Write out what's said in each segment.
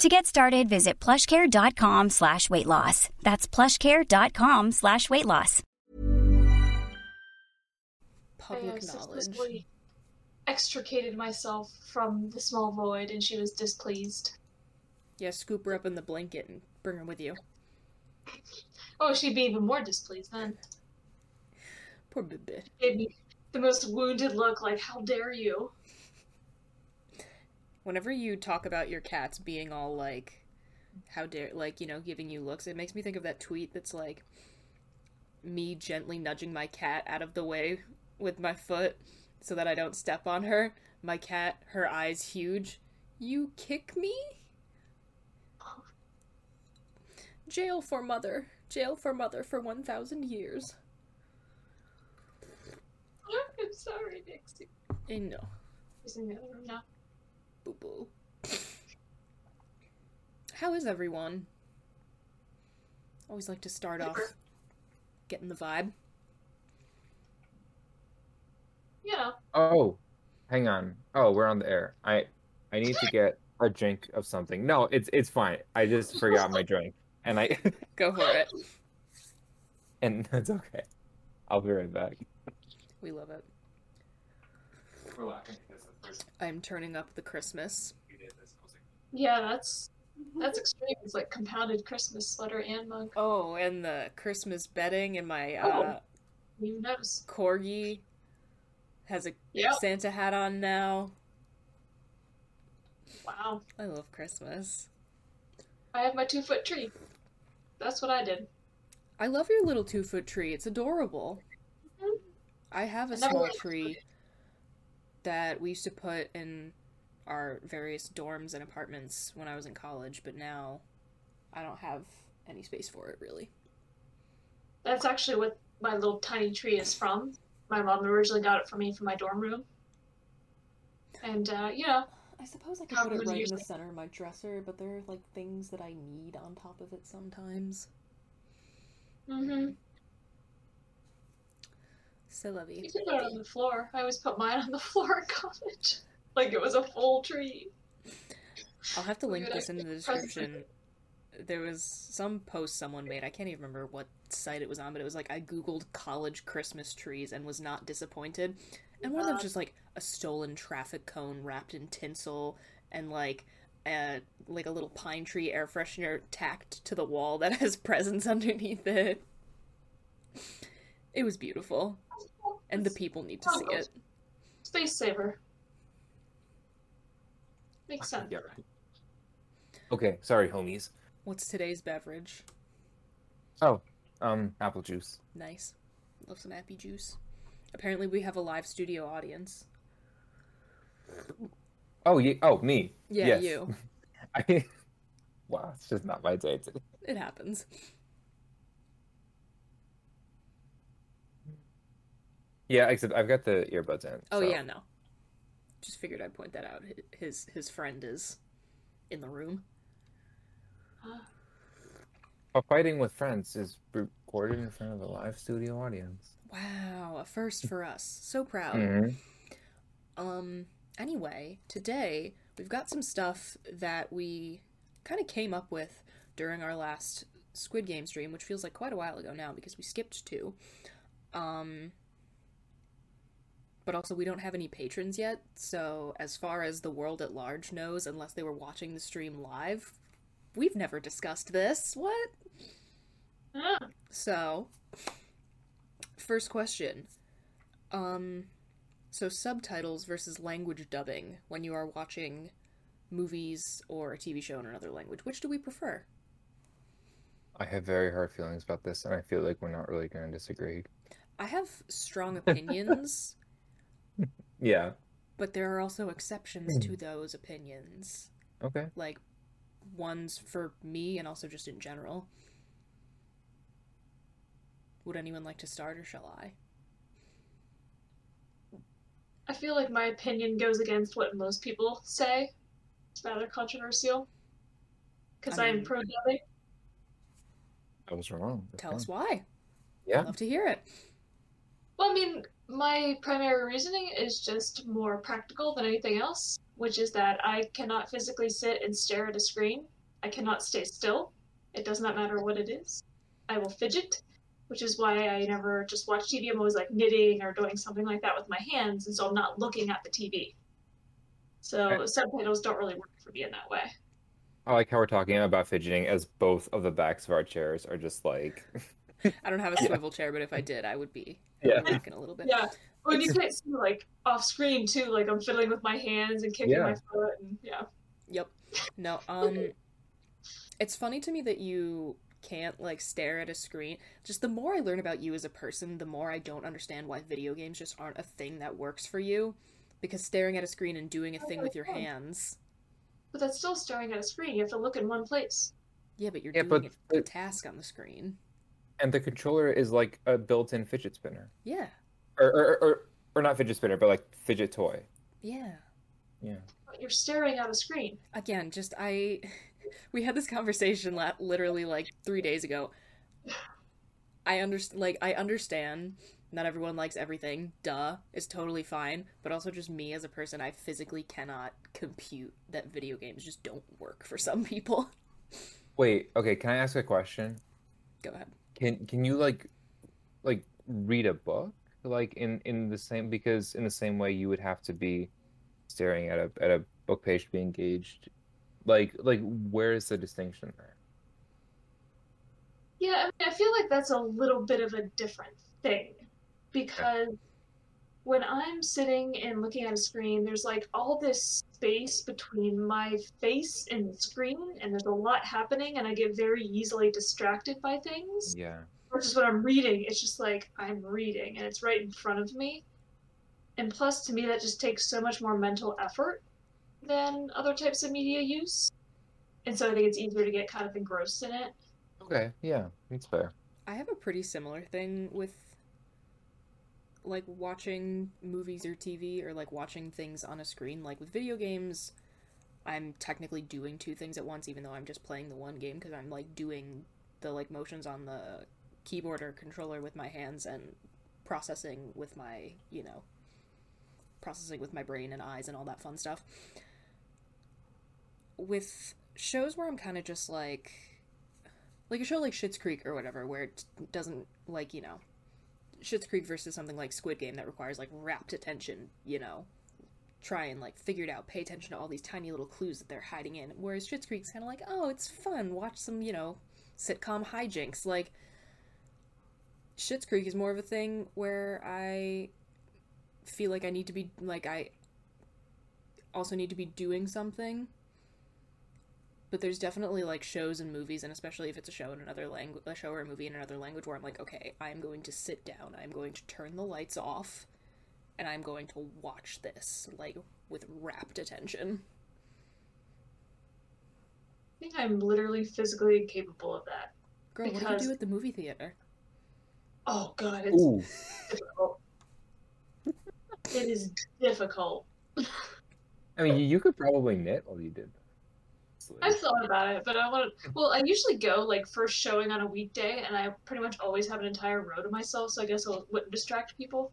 To get started, visit plushcare.com slash weight loss. That's plushcare.com slash weight loss. Public have knowledge. extricated myself from the small void, and she was displeased. Yeah, scoop her up in the blanket and bring her with you. Oh, she'd be even more displeased then. Poor baby. Gave me the most wounded look, like, how dare you? Whenever you talk about your cats being all like, how dare, like, you know, giving you looks, it makes me think of that tweet that's like, me gently nudging my cat out of the way with my foot so that I don't step on her. My cat, her eyes huge. You kick me? Jail for mother. Jail for mother for 1,000 years. I'm sorry, Dixie. I know. She's in the other room now. Boo boo. How is everyone? Always like to start off getting the vibe. Yeah. Oh, hang on. Oh, we're on the air. I I need to get a drink of something. No, it's it's fine. I just forgot my drink, and I Go for it. and that's okay. I'll be right back. We love it. We're laughing because the first I'm turning up the Christmas. few days I was like, Yeah, that's that's extreme. It's like compounded Christmas sweater and mug. Oh, and the Christmas bedding and my uh, Oh. You notice. corgi has a Yep. Santa hat on now. Wow. I love Christmas. I have my two foot tree. That's what I did. I love your little two foot tree. It's adorable. Mhm. I have a I small tree that we used to put in our various dorms and apartments when I was in college, but now I don't have any space for it really. That's actually what my little tiny tree is from. My mom originally got it for me for my dorm room. And uh, you know, I suppose I could put it right in the center of my dresser, but there are like things that I need on top of it sometimes. hmm C'est la you can put it on the floor. I always put mine on the floor in college, like it was a full tree. I'll have to link this in the description. There was some post someone made. I can't even remember what site it was on, but it was like I googled college Christmas trees and was not disappointed. And one of them was just like a stolen traffic cone wrapped in tinsel and like a like a little pine tree air freshener tacked to the wall that has presents underneath it. It was beautiful, and the people need to see it. Space saver. Makes sense. yeah, right. Okay, sorry, homies. What's today's beverage? Oh, um, apple juice. Nice. Love some appy juice. Apparently, we have a live studio audience. Oh, yeah. Oh, me. Yeah, Yes. you. I. Wow, it's just not my day today. It happens. Yeah, except I've got the earbuds in. Oh so- yeah, no. Just figured I'd point that out. His his friend is in the room. But fighting with friends is recorded in front of a live studio audience. Wow, a first for us. So proud. Mhm. Um. Anyway, today we've got some stuff that we kind of came up with during our last Squid Game stream, which feels like quite a while ago now because we skipped two. Um. But also, we don't have any patrons yet, so as far as the world at large knows, unless they were watching the stream live, we've never discussed this. What? Ah, So, first question. Um, so subtitles versus language dubbing when you are watching movies or a TV show in another language. Which do we prefer? I have very hard feelings about this, and I feel like we're not really going to disagree. I have strong opinions, Yeah. but there are also exceptions to hmm. those opinions. Okay. Like ones for me and also just in general. Would anyone like to start or shall I? I feel like my opinion goes against what most people say. It's rather controversial. Because I I am pro dubbing. I was wrong. That's Tell us why. Yeah. I'd love to hear it. Well, I mean, my primary reasoning is just more practical than anything else, which is that I cannot physically sit and stare at a screen. I cannot stay still. It does not matter what it is. I will fidget, which is why I never just watch TV. I'm always like knitting or doing something like that with my hands, and so I'm not looking at the TV. So Okay. subtitles don't really work for me in that way. I like how we're talking about fidgeting as both of the backs of our chairs are just like. I don't have a swivel chair, but if I did, I would be Yeah. rocking a little bit. Yeah. When you can't see like off screen too, like I'm fiddling with my hands and kicking Yeah. my foot, and yeah. Yep. No, um it's funny to me that you can't like stare at a screen. Just the more I learn about you as a person, the more I don't understand why video games just aren't a thing that works for you. Because staring at a screen and doing a thing with your hands. But that's still staring at a screen. You have to look in one place. Yeah, but you're Yeah, doing but a, a task on the screen. And the controller is like a built-in fidget spinner, Yeah. or or, or or not fidget spinner, but like fidget toy. Yeah. Yeah. But you're staring at a screen. Again, just I we had this conversation la- literally like 3 days ago. I understand like I understand not everyone likes everything. Duh, is totally fine, but also just me as a person, I physically cannot compute that video games just don't work for some people. Wait. Okay. Can I ask a question? Go ahead. Can can you like like read a book like in in the same because in the same way you would have to be staring at a at a book page to be engaged. Like like where is the distinction there? Yeah, I, mean, I feel like that's a little bit of a different thing because when I'm sitting and looking at a screen, there's like all this space between my face and the screen, and there's a lot happening, and I get very easily distracted by things. Yeah. Versus when I'm reading, it's just like I'm reading and it's right in front of me. And plus, to me, that just takes so much more mental effort than other types of media use. And so I think it's easier to get kind of engrossed in it. Okay. Yeah. That's fair. I have a pretty similar thing with like watching movies or TV or like watching things on a screen. Like with video games, I'm technically doing two things at once, even though I'm just playing the one game because I'm like doing the like motions on the keyboard or controller with my hands and processing with my, you know, processing with my brain and eyes and all that fun stuff. With shows where I'm kind of just like like a show like Schitt's Creek or whatever, where it doesn't like you know, Schitt's Creek versus something like Squid Game that requires like rapt attention. You know, try and like figure it out, pay attention to all these tiny little clues that they're hiding in. Whereas Schitt's Creek's kind of like, oh, it's fun, watch some you know, sitcom hijinks. Like Schitt's Creek is more of a thing where I feel like I need to be like I also need to be doing something but there's definitely like shows and movies and especially if it's a show in another language a show or a movie in another language where i'm like okay i'm going to sit down i'm going to turn the lights off and i'm going to watch this like with rapt attention I think I'm literally physically incapable of that. girl what do you do at the movie theater Oh god, it's Ooh. difficult. it is difficult. I mean, you, you could probably knit while you did that. I've thought about it, but I want to. Well, I usually go like first showing on a weekday, and I pretty much always have an entire row to myself, so I guess I wouldn't distract people.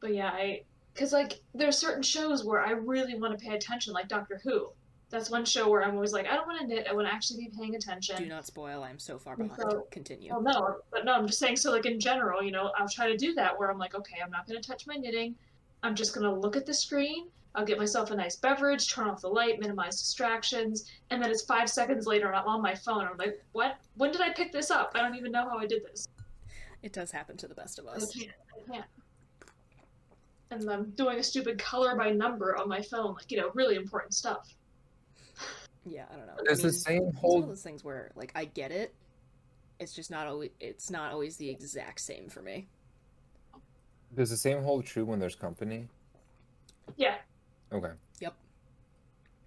But yeah, I because like there's certain shows where I really want to pay attention, like Doctor Who. That's one show where I'm always like, I don't want to knit. I want to actually be paying attention. do not spoil i'm so far behind so- continue Well, no, but no, I'm just saying. So, like in general, you know, I'll try to do that where I'm like, okay, I'm not going to touch my knitting. I'm just going to look at the screen. I'll get myself a nice beverage, turn off the light, minimize distractions, and then it's five seconds later, I'm on my phone. I'm like, what? When did I pick this up? I don't even know how I did this. It does happen to the best of I us. can't. I can't. And I'm doing a stupid color by number on my phone, like you know, really important stuff. Yeah, I don't know. There's I the mean, same It's one whole of those things where, like, I get it. It's just not always. It's not always the exact same for me. Does the same hold true when there's company? Yeah. Okay. Yep.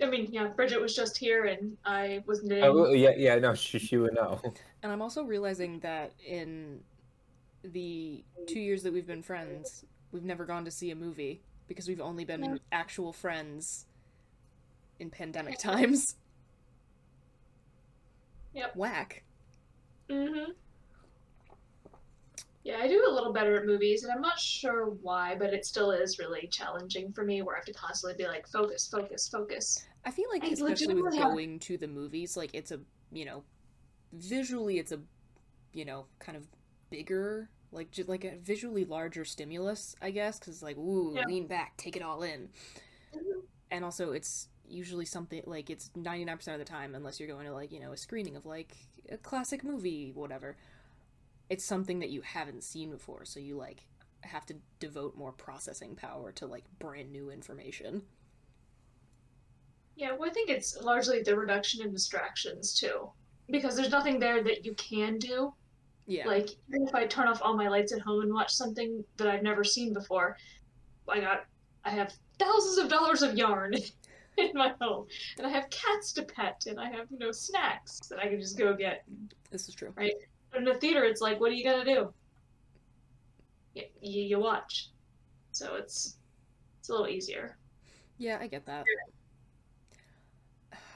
I mean, yeah, Bridget was just here and I was knitting. Oh, yeah, yeah, no, she, she would know. And I'm also realizing that in the two years that we've been friends, we've never gone to see a movie because we've only been No. actual friends in pandemic times. Yep. Whack. Mm-hmm. Yeah, I do a little better at movies, and I'm not sure why, but it still is really challenging for me where I have to constantly be like, focus, focus, focus. I feel like I especially with legitimately have- going to the movies, like it's a you know, visually it's a you know kind of bigger, like just like a visually larger stimulus, I guess, because it's like ooh, Yeah. lean back, take it all in, Mhm. and also it's usually something like it's 99% of the time unless you're going to like you know a screening of like a classic movie whatever it's something that you haven't seen before so you like have to devote more processing power to like brand new information Yeah, well, I think it's largely the reduction in distractions too, because there's nothing there that you can do. yeah Like, even if I turn off all my lights at home and watch something that I've never seen before, I got, I have thousands of dollars of yarn in my home, and I have cats to pet, and I have, you know, snacks that I can just go get. this is true In the theater, it's like, what are you gonna do? You, you watch. So it's, it's a little easier. Yeah, I get that.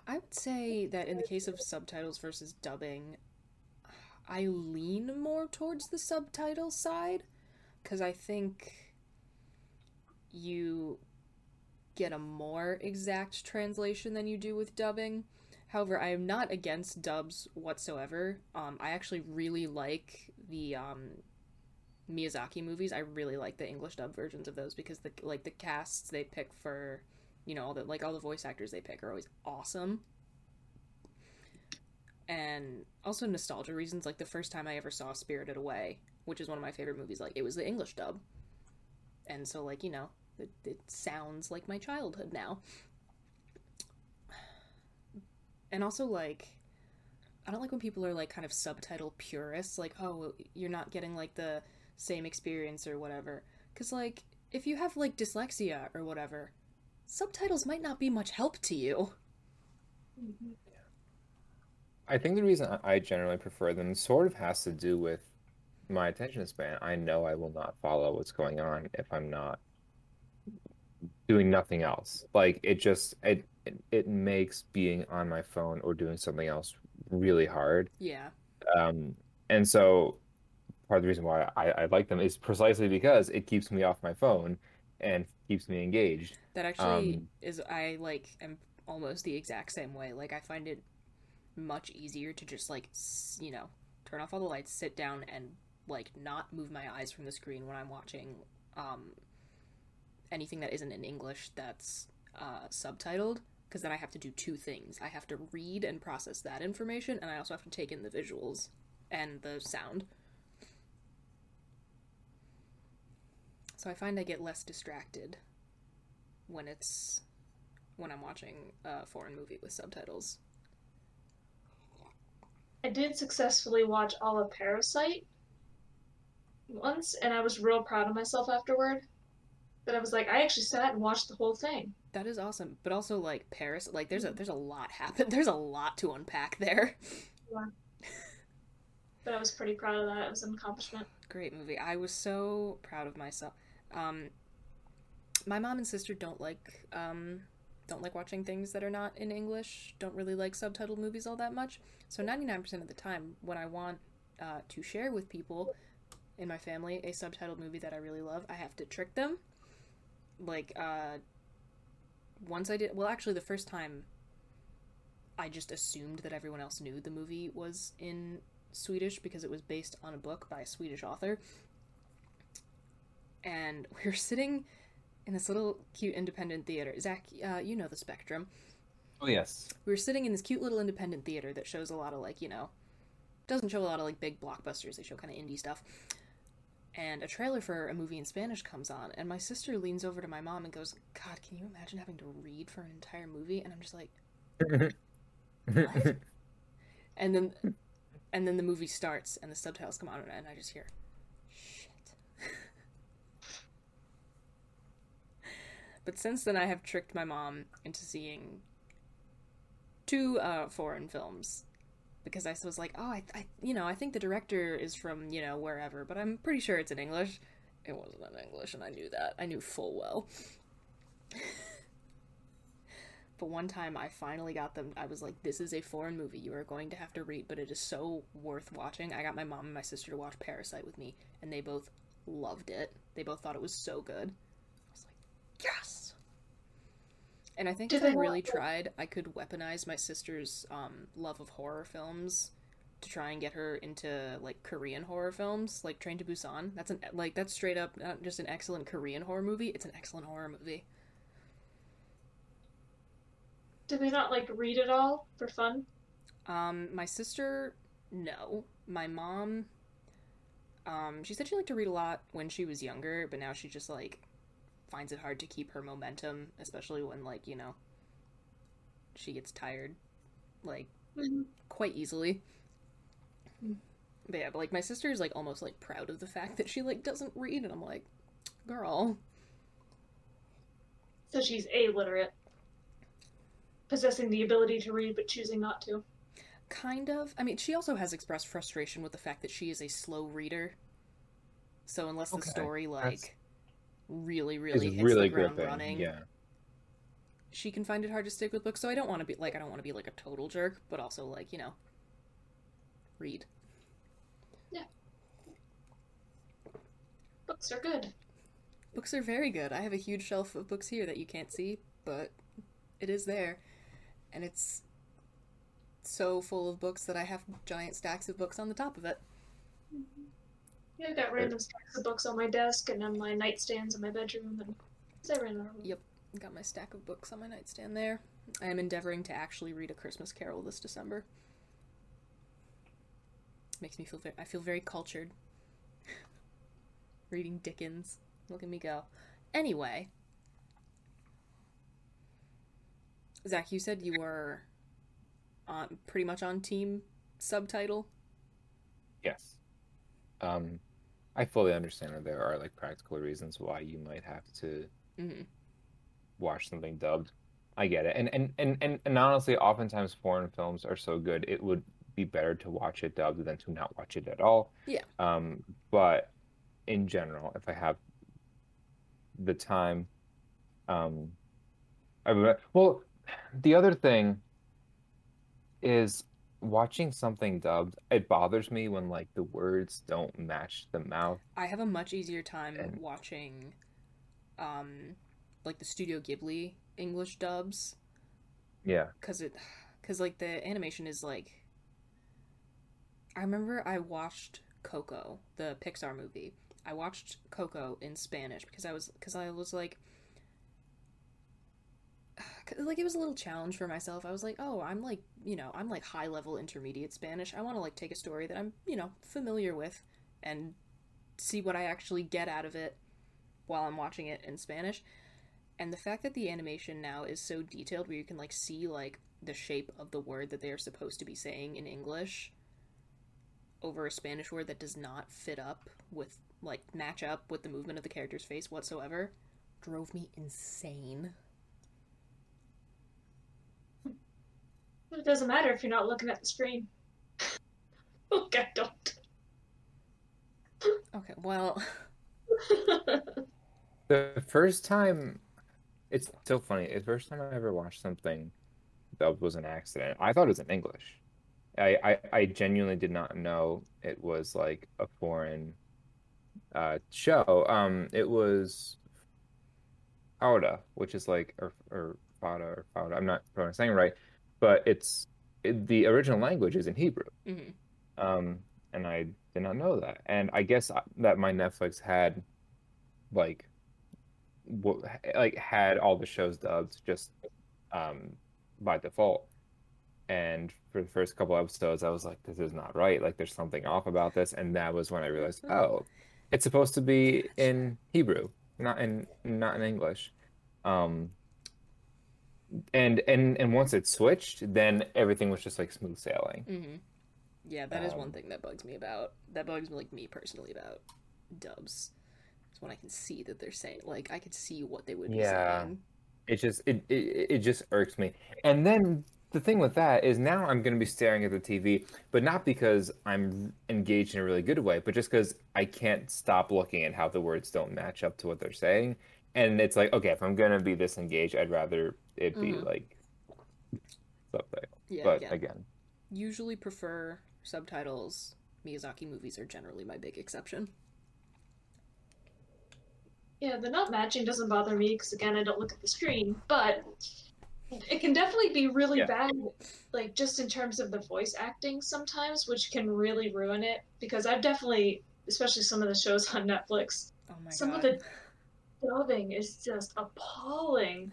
I would say that in the case of subtitles versus dubbing, I lean more towards the subtitle side because I think you get a more exact translation than you do with dubbing. However, I am not against dubs whatsoever. Um, I actually really like the um, Miyazaki movies. I really like the English dub versions of those because the like the casts they pick for, you know, all the like all the voice actors they pick are always awesome. And also nostalgia reasons, like the first time I ever saw Spirited Away, which is one of my favorite movies, like it was the English dub. And so like, you know, it, it sounds like my childhood now. And also like I don't like when people are like kind of subtitle purists, like, oh, you're not getting like the same experience or whatever. Because, like, if you have like dyslexia or whatever, subtitles might not be much help to you. I think the reason I generally prefer them sort of has to do with my attention span. I know I will not follow what's going on if I'm not doing nothing else. Like it just it it, makes being on my phone or doing something else really hard. Yeah. Um, and so part of the reason why I, I like them is precisely because it keeps me off my phone and keeps me engaged. That actually Um, is, I like, am almost the exact same way. Like, I find it much easier to just, like, you know, turn off all the lights, sit down, and, like, not move my eyes from the screen when I'm watching um, anything that isn't in English that's uh, subtitled. Because then I have to do two things. I have to read and process that information, and I also have to take in the visuals and the sound. So I find I get less distracted when it's when I'm watching a foreign movie with subtitles. I did successfully watch all of Parasite once, and I was real proud of myself afterward. That I was like, I actually sat and watched the whole thing. That is awesome, but also like Paris, like there's a there's a lot happen. There's a lot to unpack there. Yeah. But I was pretty proud of that. It was an accomplishment. Great movie. I was so proud of myself. Um, my mom and sister don't like um don't like watching things that are not in English. Don't really like subtitled movies all that much. So 99% of the time, when I want uh, to share with people in my family a subtitled movie that I really love, I have to trick them. Like uh, once I did. Well, actually, the first time. I just assumed that everyone else knew the movie was in Swedish because it was based on a book by a Swedish author. And we were sitting in this little cute independent theater. Zach, uh, you know the Spectrum. Oh yes. We were sitting in this cute little independent theater that shows a lot of like, you know, doesn't show a lot of like big blockbusters. They show kind of indie stuff. And a trailer for a movie in Spanish comes on, and my sister leans over to my mom and goes, "God, can you imagine having to read for an entire movie?" And I'm just like, "What?" and then, and then the movie starts, and the subtitles come on, and I just hear, "Shit." but since then, I have tricked my mom into seeing two uh, foreign films because I was like, oh, I, I, you know, I think the director is from, you know, wherever, but I'm pretty sure it's in English. It wasn't in English, and I knew that. I knew full well. but one time I finally got them, I was like, this is a foreign movie. You are going to have to read, but it is so worth watching. I got my mom and my sister to watch Parasite with me, and they both loved it. They both thought it was so good. I was like, yes! And I think Do if I really tried, I could weaponize my sister's um, love of horror films to try and get her into like Korean horror films, like Train to Busan. That's an like that's straight up not just an excellent Korean horror movie; it's an excellent horror movie. Do they not like read it all for fun? Um, my sister, no. My mom, um, she said she liked to read a lot when she was younger, but now she just like finds it hard to keep her momentum, especially when like you know she gets tired, like Mhm. quite easily. But yeah, but like my sister is like almost like proud of the fact that she like doesn't read, and I'm like, girl, So she's illiterate, possessing the ability to read but choosing not to. kind of. I mean, she also has expressed frustration with the fact that she is a slow reader. So unless the Okay, story like that's- really, It's really hits really the ground gripping. running, Yeah. she can find it hard to stick with books. So I don't want to be like I don't want to be like a total jerk, but also like you know, read. Yeah. Books are good. Books are very good. I have a huge shelf of books here that you can't see, but it is there. And it's so full of books that I have giant stacks of books on the top of it. Mm-hmm. Yeah, I've got random stacks of books on my desk and on my nightstands in my bedroom, and I ran out Yep, got my stack of books on my nightstand there. I am endeavoring to actually read A Christmas Carol this December. Makes me feel very I feel very cultured. Reading Dickens. Look at me go. Anyway. Zach, you said you were on pretty much on team subtitle. Yes. Um, I fully understand that there are like practical reasons why you might have to hmm watch something dubbed. I get it. And and and and, and honestly, oftentimes foreign films are so good, it would be better to watch it dubbed than to not watch it at all. Yeah. Um, but in general, if I have the time, um, I well, the other thing is watching something dubbed, it bothers me when like the words don't match the mouth. I have a much easier time And- watching um like the Studio Ghibli English dubs Yeah. cuz it cuz like the animation is like I remember I watched Coco, the Pixar movie. I watched Coco in Spanish because I was cuz I was like like it was a little challenge for myself. I was like, "Oh, I'm like, you know, I'm like high level intermediate Spanish. I want to like take a story that I'm, you know, familiar with and see what I actually get out of it while I'm watching it in Spanish. And the fact that the animation now is so detailed where you can like see like the shape of the word that they are supposed to be saying in English over a Spanish word that does not fit up with like match up with the movement of the character's face whatsoever drove me insane. It doesn't matter if you're not looking at the screen. Look, I don't. Okay, well, The first time, it's so funny. The first time I ever watched something that was an accident. I thought it was in English. I, I, I genuinely did not know it was like a foreign uh, show. Um, it was Fauda, which is like or or Fauda or Fauda. I'm not pronouncing it right, but it's it, the original language is in Hebrew. mhm. Um, and I did not know that. And I guess that my Netflix had like what like had all the shows dubbed just um by default. And for the first couple episodes, I was like, "This is not right. Like, there's something off about this." And that was when I realized, oh, It's supposed to be in Hebrew, not in not in English. Um, and and and once it switched, then everything was just like smooth sailing. Mm-hmm. Yeah, that is one Um, thing that bugs me about that bugs me like me personally about dubs. It's when I can see that they're saying like I can see what they would be Yeah. saying. It just it, it it just irks me. And then the thing with that is now I'm going to be staring at the TV, but not because I'm engaged in a really good way, but just because I can't stop looking at how the words don't match up to what they're saying. And it's like, okay, if I'm going to be this engaged, I'd rather it be Mhm. like subtitle. Yeah, But yeah. again, Usually prefer subtitles. Miyazaki movies are generally my big exception. Yeah, the not matching doesn't bother me because again, I don't look at the screen, but it can definitely be really Yeah. bad, like just in terms of the voice acting sometimes, which can really ruin it. Because I've definitely, especially some of the shows on Netflix, Oh my some god. of the dubbing is just appalling.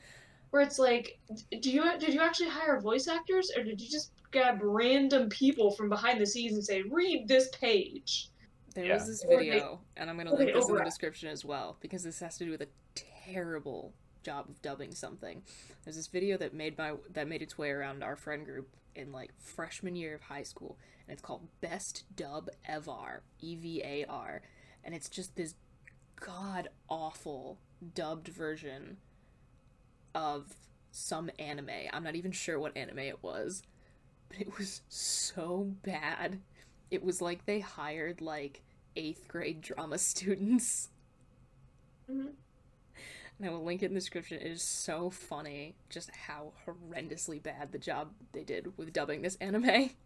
Where it's like, do you did you actually hire voice actors, or did you just grab random people from behind the scenes and say, read this page? There Yeah. was this Or they- video, and I'm gonna link this in the description as well, because this has to do with a terrible job of dubbing something. There's this video that made my that made its way around our friend group in like freshman year of high school, and it's called Best Dub Evar, E V A R, and it's just this god awful dubbed version of some anime. I'm not even sure what anime it was, but it was so bad. It was like they hired like eighth grade drama students. Mhm. And I will link it in the description. It is so funny just how horrendously bad the job they did with dubbing this anime.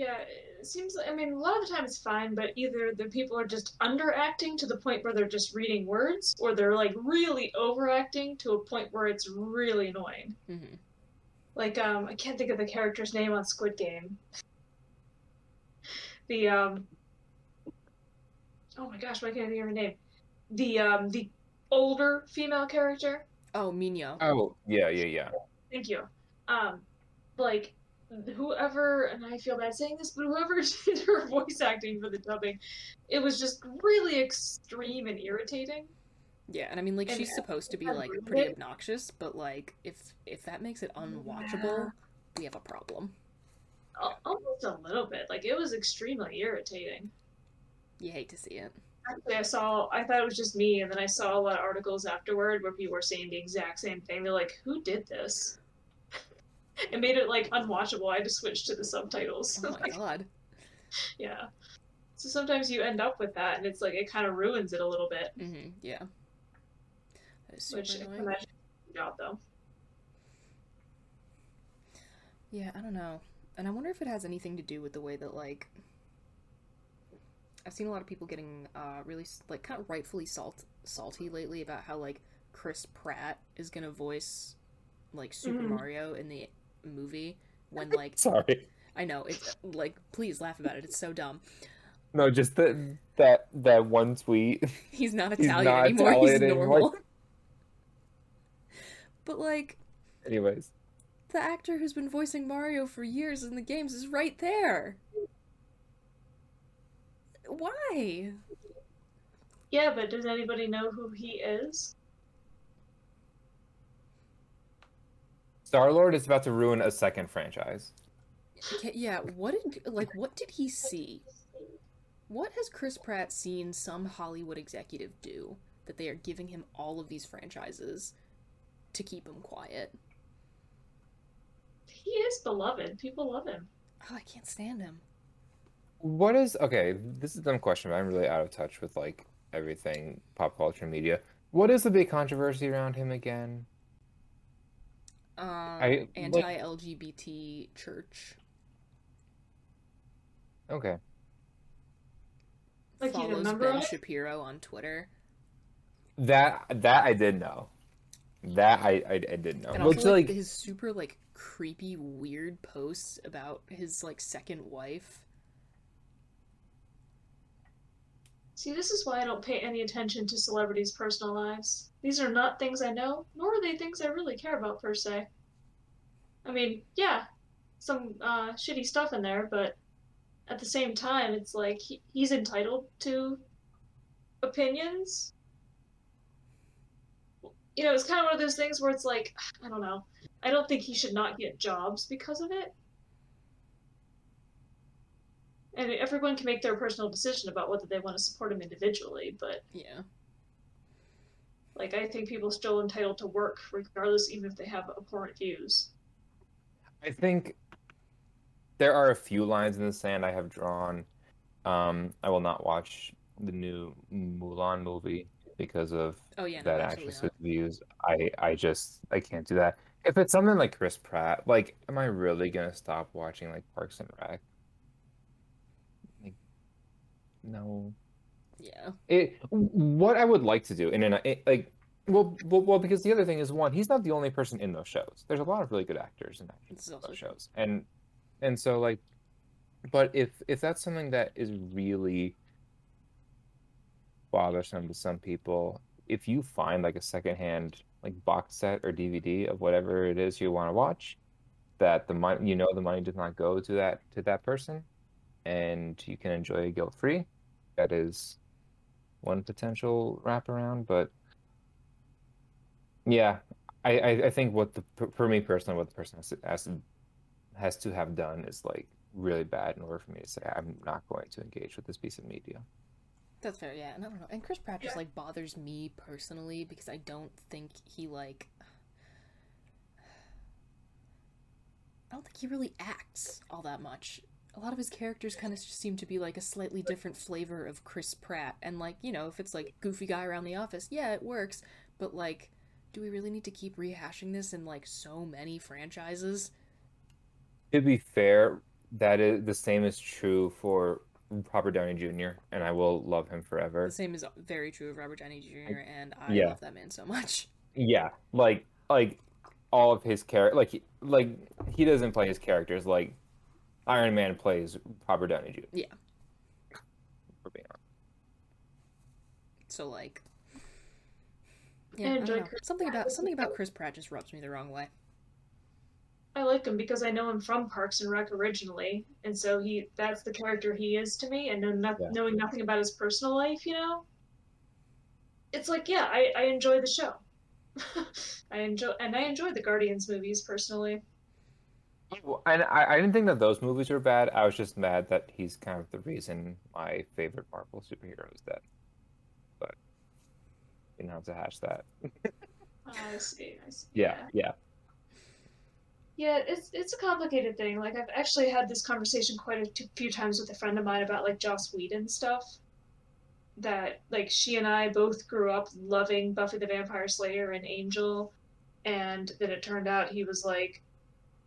Yeah, it seems like, I mean, a lot of the time it's fine, but either the people are just underacting to the point where they're just reading words, or they're like really overacting to a point where it's really annoying. hmm Like, um, I can't think of the character's name on Squid Game. The, um, oh my gosh, why can't I think of her name? The, um, the older female character. Oh, Mi-nyeo. oh yeah, yeah, yeah. Thank you. Um, like whoever, and I feel bad saying this, but whoever did her voice acting for the dubbing, it was just really extreme and irritating. Yeah, and I mean, like And she's supposed to be like pretty it. obnoxious, but like if if that makes it unwatchable, we have a problem. Al- Almost a little bit. Like it was extremely irritating. You hate to see it. Actually, I saw. I thought it was just me, and then I saw a lot of articles afterward where people were saying the exact same thing. They're like, "Who did this?" It made it like unwatchable. I had to switch to the subtitles. Oh my god. yeah. So sometimes you end up with that, and it's like it kind of ruins it a little bit. hmm Yeah. That is super Which I can annoying. imagine is a job though. Yeah, I don't know. And I wonder if it has anything to do with the way that like I've seen a lot of people getting uh really like kind of rightfully salt salty lately about how like Chris Pratt is going to voice like Super Mhm. Mario in the movie when like Sorry. I know it's like please laugh about it. It's so dumb. No, just that mm. that that one tweet. He's not He's Italian not anymore. He's Italian anymore. normal. but like Anyways, the actor who's been voicing Mario for years in the games is right there. Why? Yeah, but does anybody know who he is? Star Lord is about to ruin a second franchise. Okay, yeah, what did like what did he see? What has Chris Pratt seen some Hollywood executive do that they are giving him all of these franchises to keep him quiet? He is beloved. People love him. Oh, I can't stand him. What is okay? This is a dumb question, but I'm really out of touch with like everything pop culture media. What is the big controversy around him again? Um, like- anti-LGBT church Okay. Like he's a follows Ben it? Shapiro on Twitter. That that I did know. That I I, I did know. And Which also like, like his super like creepy weird posts about his like second wife. See, this is why I don't pay any attention to celebrities' personal lives. These are not things I know, nor are they things I really care about per se. I mean, yeah, some uh, shitty stuff in there, but at the same time, it's like he, he's entitled to opinions. You know, it's kind of one of those things where it's like, I don't know. I don't think he should not get jobs because of it. And everyone can make their personal decision about whether they want to support him individually, but Yeah. like I think people are still entitled to work regardless, even if they have abhorrent views. I think there are a few lines in the sand I have drawn. Um, I will not watch the new Mulan movie because of Oh yeah, that absolutely actress's not. views. I I just I can't do that. If it's something like Chris Pratt, like, am I really gonna stop watching like Parks and Rec? No. Yeah. It what I would like to do, and then like, well, well, well, because the other thing is one, he's not the only person in those shows. There's a lot of really good actors and This in those shows, and and so like, but if if that's something that is really bothersome to some people, if you find like a secondhand like box set or DVD of whatever it is you want to watch, that the money you know the money does not go to that to that person, and you can enjoy it guilt free. That is one potential wraparound, but yeah, I, I, I think what the for me personally, what the person has to, has to has to have done is like really bad in order for me to say I'm not going to engage with this piece of media. That's fair, yeah. And I don't know. And Chris Pratt just Yeah. like bothers me personally because I don't think he like I don't think he really acts all that much. A lot of his characters kind of seem to be like a slightly different flavor of Chris Pratt. And like, you know, if it's like goofy guy around the office, yeah, it works. But like, do we really need to keep rehashing this in like so many franchises? To be fair, that is the same is true for Robert Downey Jr. and I will love him forever. The same is uh, very true of Robert Downey Jr. and I Yeah. love that man so much. Yeah, like like all of his character, like like he doesn't play his characters like Iron Man plays Robert Downey Jr. Yeah. For being honest. So like, I yeah, I, don't enjoy know. Chris something Pratt. about something about Chris Pratt just rubs me the wrong way. I like him because I know him from Parks and Rec originally, and so he that's the character he is to me. And know no, Yeah. knowing nothing about his personal life, you know, it's like yeah, I, I enjoy the show. I enjoy and I enjoy the Guardians movies personally. And I, I didn't think that those movies were bad. I was just mad that he's kind of the reason my favorite Marvel superhero is dead. But you don't to hash that. Oh, I see. I see. Yeah, yeah. Yeah, it's it's a complicated thing. Like I've actually had this conversation quite a t- few times with a friend of mine about like Joss Whedon stuff. That like she and I both grew up loving Buffy the Vampire Slayer and Angel, and then it turned out he was like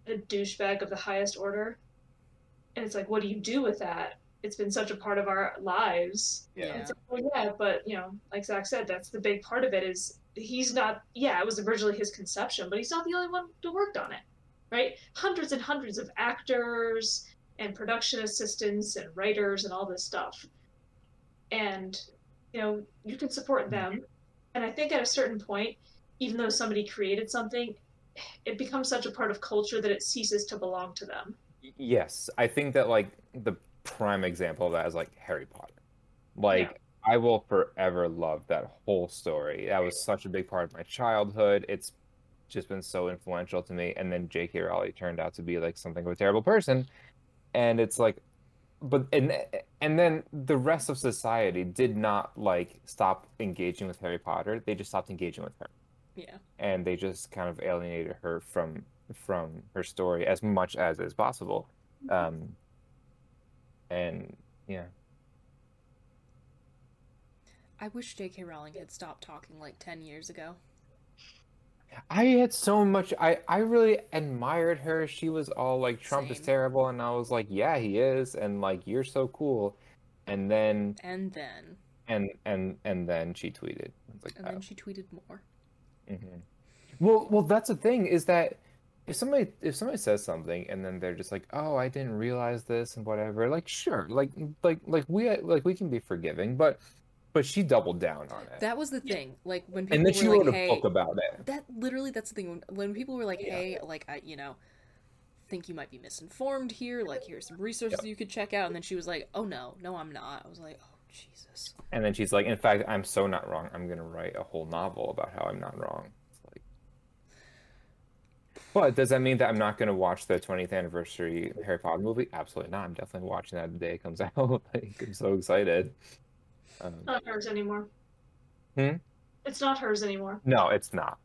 a douchebag of the highest order. And it's like, what do you do with that? It's been such a part of our lives. Yeah. Like, well, yeah, but you know, like Zach said, that's the big part of it is he's not. Yeah, it was originally his conception, but he's not the only one who worked on it right? Hundreds and hundreds of actors and production assistants and writers and all this stuff. And, you know, you can support them. Mm-hmm. And I think at a certain point, even though somebody created something, it becomes such a part of culture that it ceases to belong to them. Yes, I think that like the prime example of that is like Harry Potter. Like I will forever love that whole story. That was such a big part of my childhood. It's just been so influential to me. And then J.K. Rowling turned out to be like something of a terrible person. And it's like, but and and then the rest of society did not like stop engaging with Harry Potter. They just stopped engaging with her Yeah. and they just kind of alienated her from from her story as much as is possible um and yeah I wish J.K. Rowling had stopped talking like 10 years ago. i had so much i i really admired her she was all like trump is terrible and i was like yeah he is and like you're so cool and then And then, and and and then she tweeted like and oh. then she tweeted more. Mhm. Well, well, that's the thing is that if somebody if somebody says something and then they're just like, "Oh, I didn't realize this" and whatever, like sure, like like like we like we can be forgiving, but but she doubled down on it, That was the thing. Like when people and then she were wrote like, a "Hey," book about it. that literally that's the thing. When, when people were like, Yeah. "Hey, like I, you know, think you might be misinformed here. Like, here's some resources Yep. you could check out. And then she was like, oh no, no, I'm not. I was like, oh Jesus. And then she's like, in fact, I'm so not wrong. I'm gonna write a whole novel about how I'm not wrong. It's like, but does that mean that I'm not gonna watch the 20th anniversary Harry Potter movie? Absolutely not. I'm definitely watching that the day it comes out. like, I'm so excited. Um, Not hers anymore. Hmm? It's not hers anymore. no, it's not.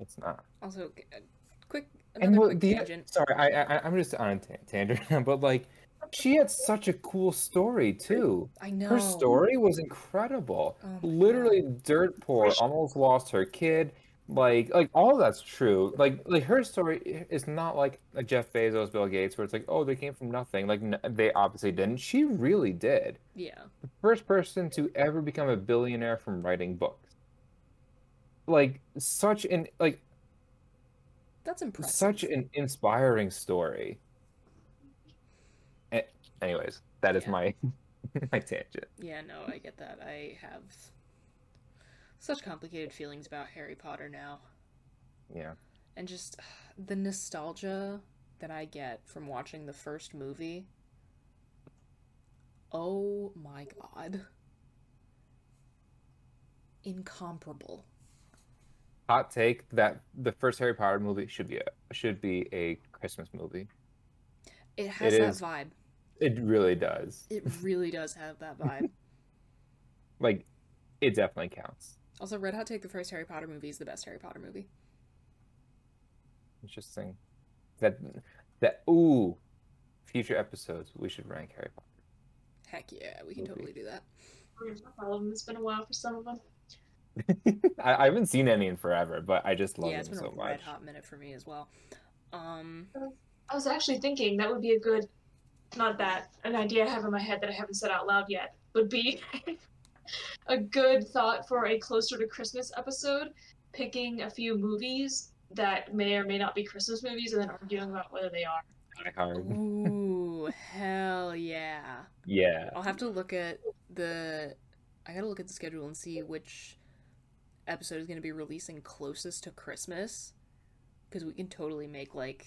It's not. Also, g- uh, quick, And another what quick the tangent. sorry, I, I I'm just on a ta- tangent, but like, she had such a cool story too. I know. Her story was incredible. Oh my Literally dirt poor, almost lost her kid. Like, like all that's true. Like, like her story is not like a Jeff Bezos, Bill Gates, where it's like, oh, they came from nothing. Like, n- they obviously didn't. She really did. Yeah. The first person to ever become a billionaire from writing books. Like, such an like That's impressive. such an inspiring story. Anyways, that is Yeah. my my tangent. Yeah, no, I get that. I have such complicated feelings about Harry Potter now. Yeah. And just the nostalgia that I get from watching the first movie. Oh my god. Incomparable. Hot take that the first Harry Potter movie should be a should be a Christmas movie. It has It that is. vibe. It really does. It really does have that vibe. Like, it definitely counts. also, Red Hot Take the first Harry Potter movie is the best Harry Potter movie. Interesting. That that ooh, future episodes we should rank Harry Potter. Heck yeah, we can Movie. totally do that. All of them. It's been a while for some of them. I, I haven't seen any in forever, but I just love yeah, it's them been so a red hot minute for me as well. Um, I was actually thinking that would be a good, not that, an idea I have in my head that I haven't said out loud yet, would be a good thought for a closer to Christmas episode, picking a few movies that may or may not be Christmas movies and then arguing about whether they are. Ooh, hell yeah. Yeah. I'll have to look at the. I gotta look at the schedule and see which episode is gonna be releasing closest to Christmas, because we can totally make like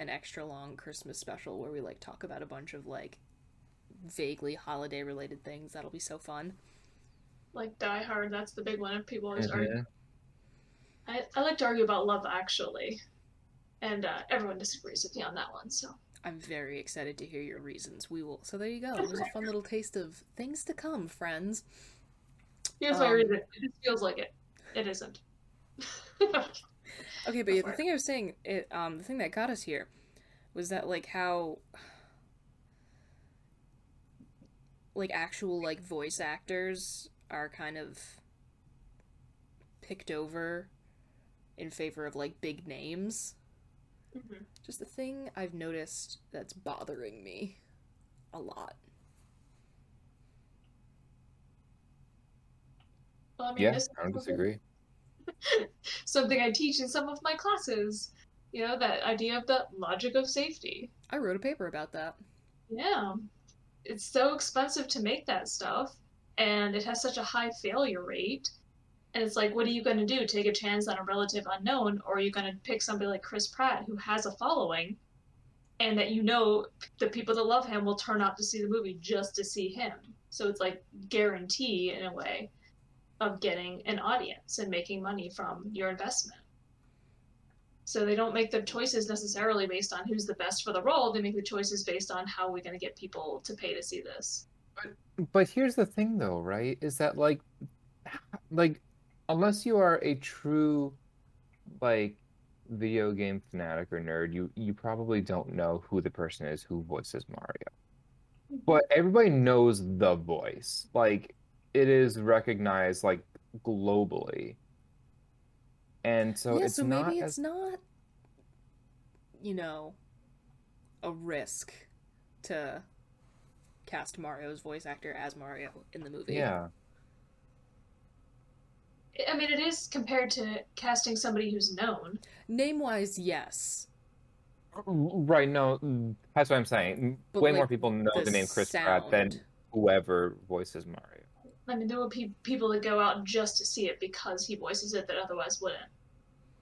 an extra long Christmas special where we like talk about a bunch of like vaguely holiday related things. That'll be so fun. Like Die Hard, that's the big one. If people always argue. Mhm. I, I like to argue about Love Actually, and uh, everyone disagrees with me on that one. So I'm very excited to hear your reasons. We will. So there you go. It was a fun little taste of things to come, friends. here's my Um, reason. It just feels like it. It isn't. Okay, but yeah, the thing I was saying, it um, the thing that got us here was that like how like actual like voice actors are kind of picked over in favor of like big names. Mhm. Just a thing I've noticed that's bothering me a lot. Well, I mean, Yeah, I don't disagree. something I teach in some of my classes. You know, that idea of the logic of safety. I wrote a paper about that. Yeah. It's so expensive to make that stuff, and it has such a high failure rate. And it's like, what are you going to do? Take a chance on a relative unknown, or are you going to pick somebody like Chris Pratt, who has a following, and that you know the people that love him will turn out to see the movie just to see him? So it's like guarantee, in a way, of getting an audience and making money from your investment. So they don't make the choices necessarily based on who's the best for the role. They make the choices based on how we're going to get people to pay to see this. But here's the thing though, right? Is that like like unless you are a true like video game fanatic or nerd, you you probably don't know who the person is who voices Mario. Mm-hmm. But everybody knows the voice. Like it is recognized like globally. And so yeah, it's so not maybe as it's not, you know, a risk to cast Mario's voice actor as Mario in the movie. yeah. I mean, it is compared to casting somebody who's known. Name wise, yes. Right, no, that's what I'm saying. But, Way like, more people know the the name Chris Pratt than whoever voices Mario. I mean, there will be people that go out just to see it because he voices it that otherwise wouldn't.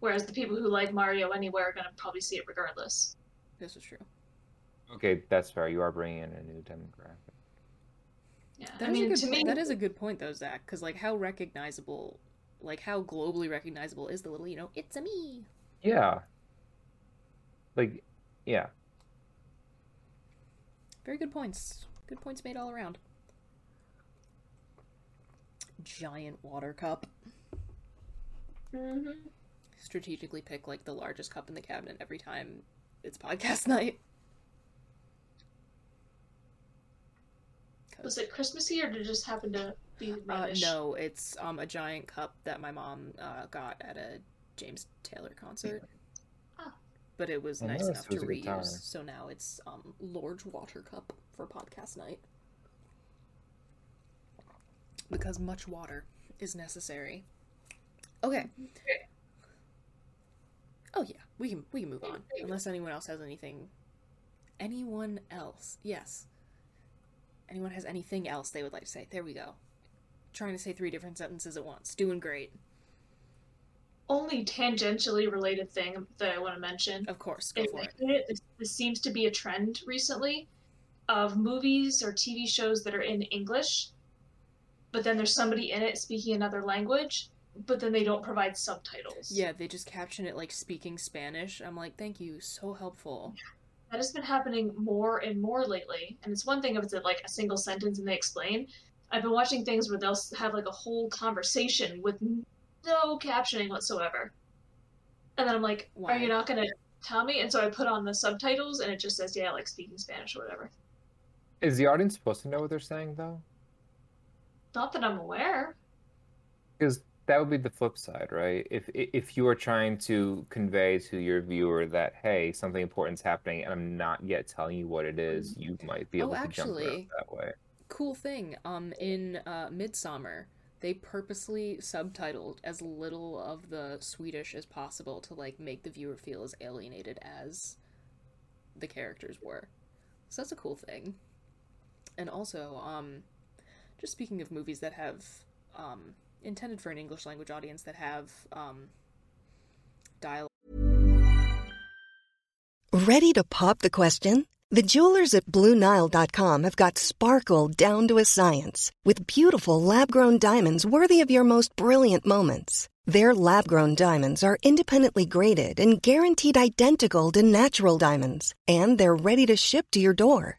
Whereas the people who like Mario anywhere are going to probably see it regardless. This is true. Okay, that's fair. You are bringing in a new demographic. Yeah, That I mean, good to me, that is a good point though, Zach. Because like, how recognizable, like how globally recognizable is the little, you know, it's a me. Yeah. Like, yeah. Very good points. Good points made all around. Giant water cup. Mhm. Strategically pick like the largest cup in the cabinet every time it's podcast night. was it Christmassy or did it just happen to be Uh, no, it's um a giant cup that my mom uh, got at a James Taylor concert. Ah. But it was I nice enough it to was a guitar. reuse, so now it's um large water cup for podcast night. Because much water is necessary. Okay. Oh yeah, we can we can move on. Unless anyone else has anything. Anyone else? Yes. Anyone has anything else they would like to say? There we go. Trying to say three different sentences at once. Doing great. Only tangentially related thing that I want to mention Of course, go for it. this, this seems to be a trend recently of movies or TV shows that are in English, but then there's somebody in it speaking another language, but then they don't provide subtitles. Yeah, they just caption it like speaking Spanish. I'm like, thank you, so helpful. that has been happening more and more lately. And it's one thing if it's like a single sentence and they explain. I've been watching things where they'll have like a whole conversation with no captioning whatsoever. And then I'm like, Why? are you not going to tell me? And so I put on the subtitles and it just says, yeah, like speaking Spanish or whatever. Is the audience supposed to know what they're saying though? Not that I'm aware. Because that would be the flip side, right? If if you are trying to convey to your viewer that hey, something important's happening, and I'm not yet telling you what it is, you might be Oh, able to jump actually- around that way. Cool thing. Um, in uh, Midsummer, they purposely subtitled as little of the Swedish as possible to like make the viewer feel as alienated as the characters were. So that's a cool thing. And also, um, just speaking of movies that have um, intended for an English language audience that have um, dialogue. Ready to pop the question? The jewelers at BlueNile.com have got sparkle down to a science with beautiful lab grown diamonds worthy of your most brilliant moments. Their lab grown diamonds are independently graded and guaranteed identical to natural diamonds, and they're ready to ship to your door.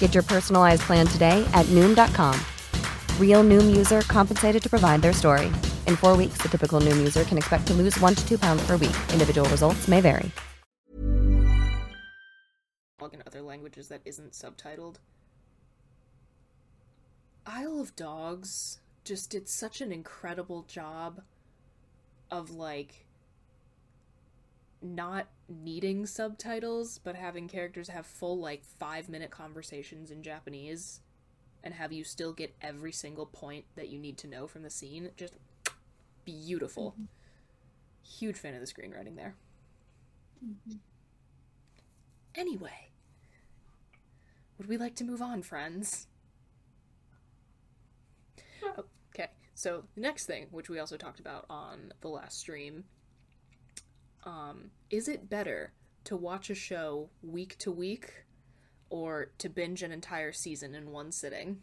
Get your personalized plan today at Noom.com. Real Noom user compensated to provide their story. In four weeks, the typical Noom user can expect to lose one to two pounds per week. Individual results may vary. in other languages that isn't subtitled. Isle of Dogs just did such an incredible job of like not needing subtitles, but having characters have full, like, five minute conversations in Japanese and have you still get every single point that you need to know from the scene. Just beautiful. Mm-hmm. Huge fan of the screenwriting there. Mm-hmm. Anyway, would we like to move on, friends? Okay, so the next thing, which we also talked about on the last stream, um, is it better to watch a show week to week or to binge an entire season in one sitting.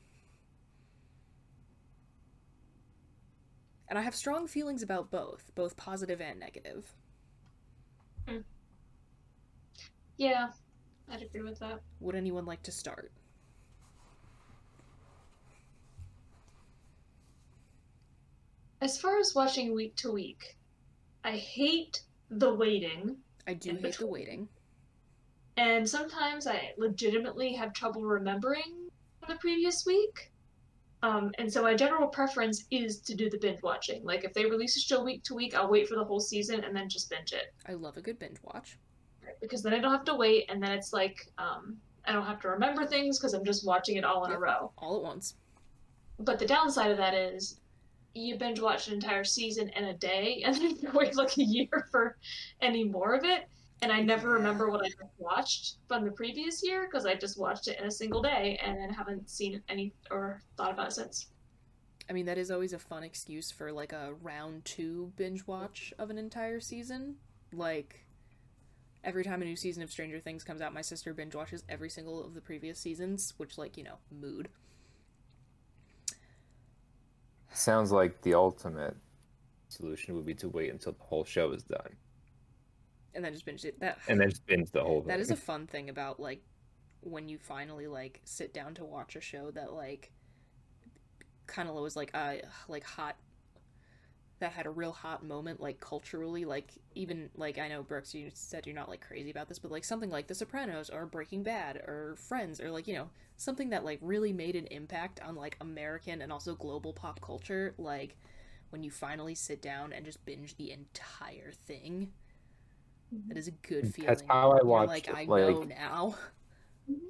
And I have strong feelings about both, both positive and negative. Hmm. Yeah, I'd agree with that. Would anyone like to start? As far as watching week to week, I hate the waiting. I do hate between. the waiting and sometimes I legitimately have trouble remembering the previous week. Um, and so my general preference is to do the binge watching. Like if they release a show week to week, I'll wait for the whole season and then just binge it. I love a good binge watch. Because then I don't have to wait, and then it's like um, I don't have to remember things because I'm just watching it all in a row, all at once. But the downside of that is you binge watch an entire season in a day, and then you wait like a year for any more of it and I never remember what I watched from the previous year because I just watched it in a single day and then haven't seen any or thought about it since. I mean, that is always a fun excuse for like a round two binge watch of an entire season. Like, every time a new season of Stranger Things comes out, my sister binge watches every single of the previous seasons, which, like, you know, mood. Sounds like the ultimate solution would be to wait until the whole show is done and then just binge it. That and then just binge the whole. Thing. That is a fun thing about like when you finally like sit down to watch a show that like kind of was like uh like hot that had a real hot moment like culturally like even like i know brooks you said you're not like crazy about this but like something like the sopranos or breaking bad or friends or like you know something that like really made an impact on like american and also global pop culture like when you finally sit down and just binge the entire thing mm-hmm. that is a good feeling. That's how I watch. Like I like, know now. Mm-hmm.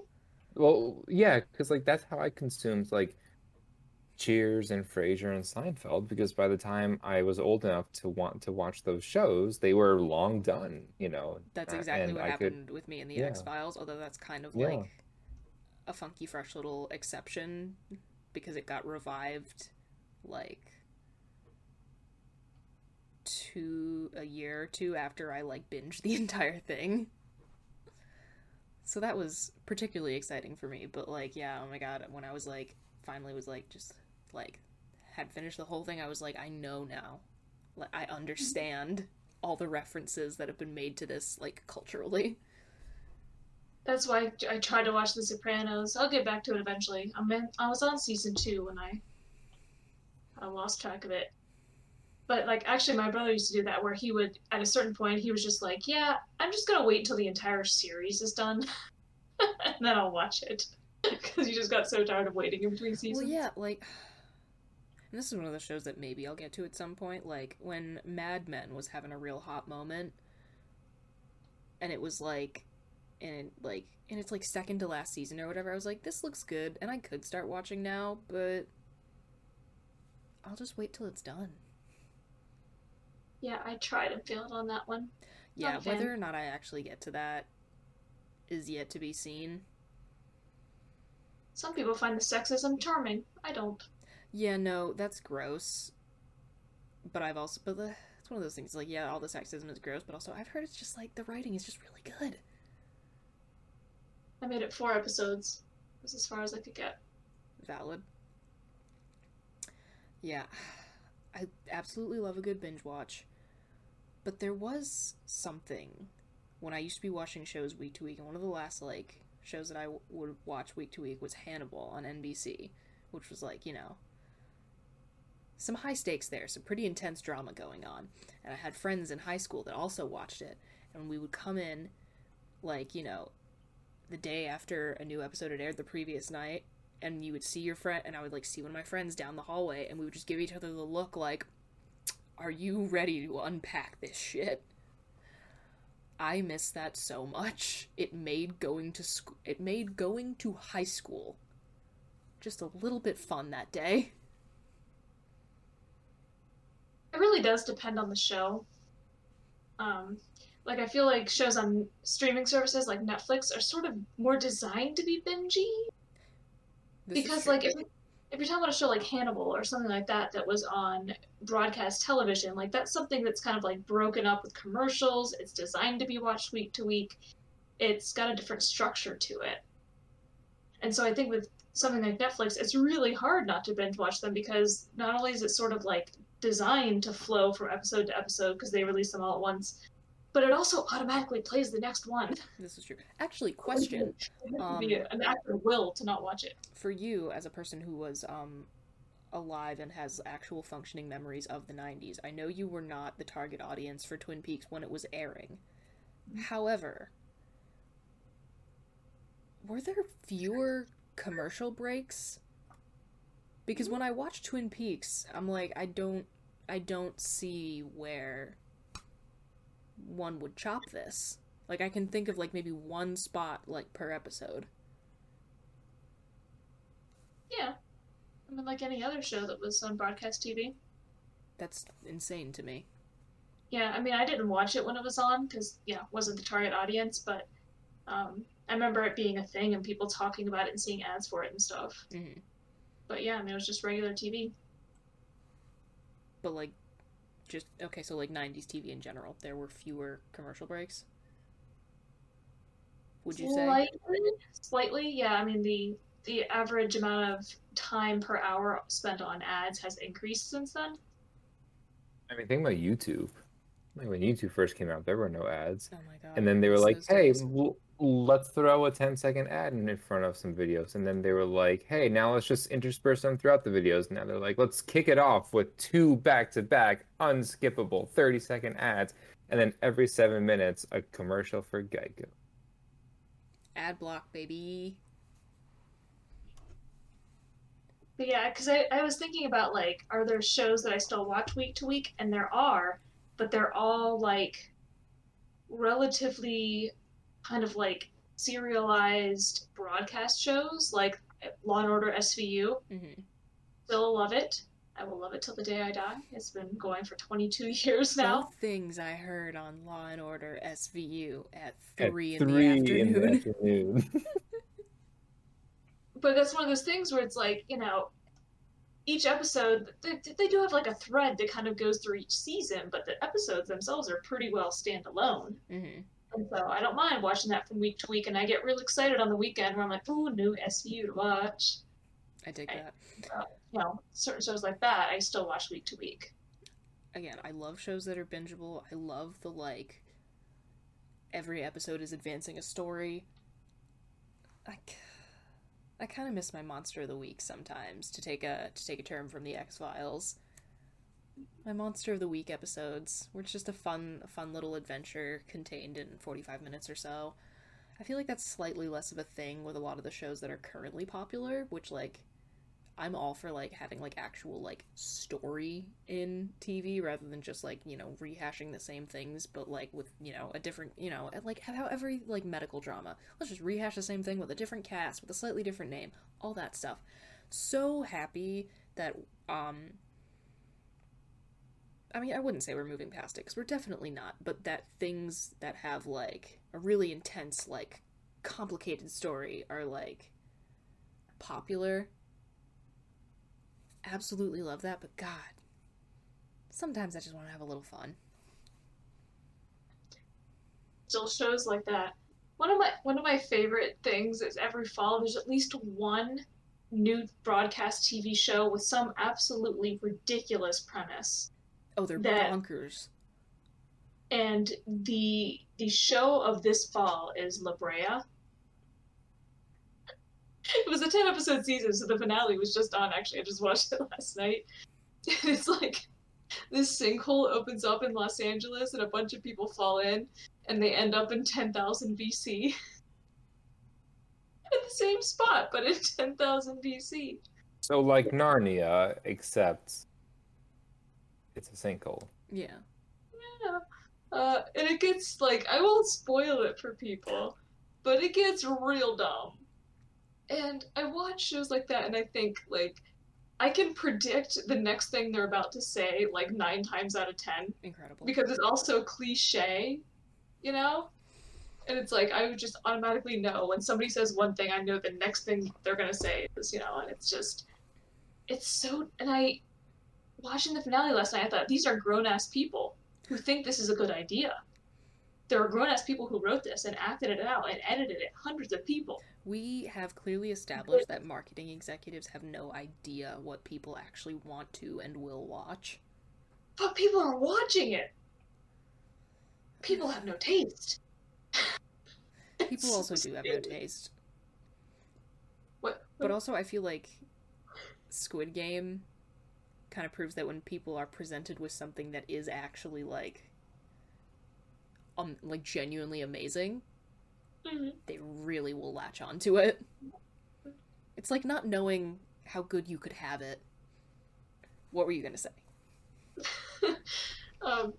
Well, yeah, because like that's how I consumed like Cheers and Frasier and Seinfeld because by the time I was old enough to want to watch those shows, they were long done. You know. That's exactly what I happened could... with me in the yeah. X Files. Although that's kind of yeah. like a funky, fresh little exception because it got revived like two a year or two after I like binged the entire thing. So that was particularly exciting for me. But like, yeah, oh my god, when I was like finally was like just like had finished the whole thing, I was like, I know now. Like I understand all the references that have been made to this like culturally. That's why I tried to watch The Sopranos. I'll get back to it eventually. I'm in, I was on season two when I I lost track of it but like actually my brother used to do that where he would at a certain point he was just like yeah i'm just gonna wait until the entire series is done and then i'll watch it because he just got so tired of waiting in between seasons well yeah like and this is one of the shows that maybe i'll get to at some point like when mad men was having a real hot moment and it was like and like and it's like second to last season or whatever i was like this looks good and i could start watching now but i'll just wait till it's done yeah, I tried and failed on that one. Yeah, whether or not I actually get to that is yet to be seen. Some people find the sexism charming. I don't. Yeah, no, that's gross. But I've also, but the, it's one of those things. Like, yeah, all the sexism is gross, but also I've heard it's just like the writing is just really good. I made it four episodes. Was as far as I could get. Valid. Yeah. I absolutely love a good binge watch. But there was something when I used to be watching shows week to week, and one of the last like shows that I w- would watch week to week was Hannibal on NBC, which was like you know some high stakes there, some pretty intense drama going on. And I had friends in high school that also watched it, and we would come in like you know the day after a new episode had aired the previous night and you would see your friend and I would like see one of my friends down the hallway and we would just give each other the look like are you ready to unpack this shit? I miss that so much. It made going to school, it made going to high school just a little bit fun that day. It really does depend on the show. Um, like I feel like shows on streaming services like Netflix are sort of more designed to be bingey. This because like if, if you're talking about a show like Hannibal or something like that that was on broadcast television, like that's something that's kind of like broken up with commercials. It's designed to be watched week to week. It's got a different structure to it. And so I think with something like Netflix, it's really hard not to binge watch them because not only is it sort of like designed to flow from episode to episode because they release them all at once, but it also automatically plays the next one. this is true. Actually, question um, an actor will to not watch it. for you as a person who was um alive and has actual functioning memories of the 90s. I know you were not the target audience for Twin Peaks when it was airing. However, were there fewer commercial breaks? Because when I watch Twin Peaks, I'm like I don't I don't see where one would chop this. Like I can think of like maybe one spot like per episode. Yeah. I mean, like any other show that was on broadcast TV. That's insane to me. Yeah, I mean, I didn't watch it when it was on because, yeah, wasn't the target audience, but um, I remember it being a thing and people talking about it and seeing ads for it and stuff. hmm But yeah, I mean, it was just regular TV. But like, just okay. So like '90s TV in general, there were fewer commercial breaks. Would you say? Slightly, slightly, yeah. I mean, the the average amount of time per hour spent on ads has increased since then. I mean, think about YouTube. Like when YouTube first came out, there were no ads, Oh my god! and then they were miss like, those "Hey, days. L- let's throw a 10 second ad in in front of some videos." And then they were like, "Hey, now let's just intersperse them throughout the videos." Now they're like, "Let's kick it off with two back-to-back unskippable 30 second ads." And then every seven minutes, a commercial for Geico. ad block, baby. But yeah, because I, I was thinking about like, are there shows that I still watch week to week? And there are, but they're all like relatively kind of like serialized broadcast shows, like Law and Order SVU. hmm Still love it. I will love it till the day I die. It's been going for 22 years now. Both things I heard on Law and Order SVU at At three in three the in the afternoon. afternoon. but that's one of those things where it's like you know each episode they, they do have like a thread that kind of goes through each season but the episodes themselves are pretty well standalone hmm and so i don't mind watching that from week to week and i get real excited on the weekend where i'm like ooh new svu to watch I dig I- that. Uh, you know certain shows like that i still watch week to week Again, I love shows that are bingeable. I love the like every episode is advancing a story. i kind of miss my monster of the week sometimes to take a to take a term from the X Files. My monster of the week episodes, where it's just a fun fun little adventure contained in 45 minutes or so. I feel like that's slightly less of a thing with a lot of the shows that are currently popular, which like I'm all for like having like actual like story in TV rather than just like, you know, rehashing the same things but like with, you know, a different, you know, like how every like medical drama. Let's just rehash the same thing with a different cast, with a slightly different name, all that stuff. So happy that um I mean, I wouldn't say we're moving past it because we're definitely not, but that things that have like a really intense, like complicated story are like popular. Absolutely love that, but God, sometimes I just want to have a little fun. still shows like that one of my one of my favorite things is every fall there's at least one new broadcast tv show with some absolutely ridiculous premise Oh, they're That- bonkers. and the the show of this fall is La Brea. It was a ten episode season, so the finale was just on. Actually, I just watched it last night. It's like this sinkhole opens up in Los Angeles, and a bunch of people fall in, and they end up in ten thousand BC. At the same spot, but in ten thousand BC. so like Narnia, except it's a sinkhole. Yeah. Yeah. Uh, and it gets like I won't spoil it for people, but it gets real dumb. And I watch shows like that, and I think like I can predict the next thing they're about to say like nine times out of ten Incredible. because it's also cliche, you know. And it's like I would just automatically know when somebody says one thing, I know the next thing they're gonna say is, you know, and it's just, it's so. And I, watching the finale last night, I thought these are grown ass people who think this is a good idea. There are grown ass people who wrote this and acted it out and edited it, hundreds of people. We have clearly established that marketing executives have no idea what people actually want to and will watch. But people are watching it. People have no taste. People also do have no taste. What? But also, I feel like Squid Game kind of proves that when people are presented with something that is actually like, um, like genuinely amazing, Mhm. they really will latch onto it. It's like not knowing how good you could have it. What were you gonna say? um,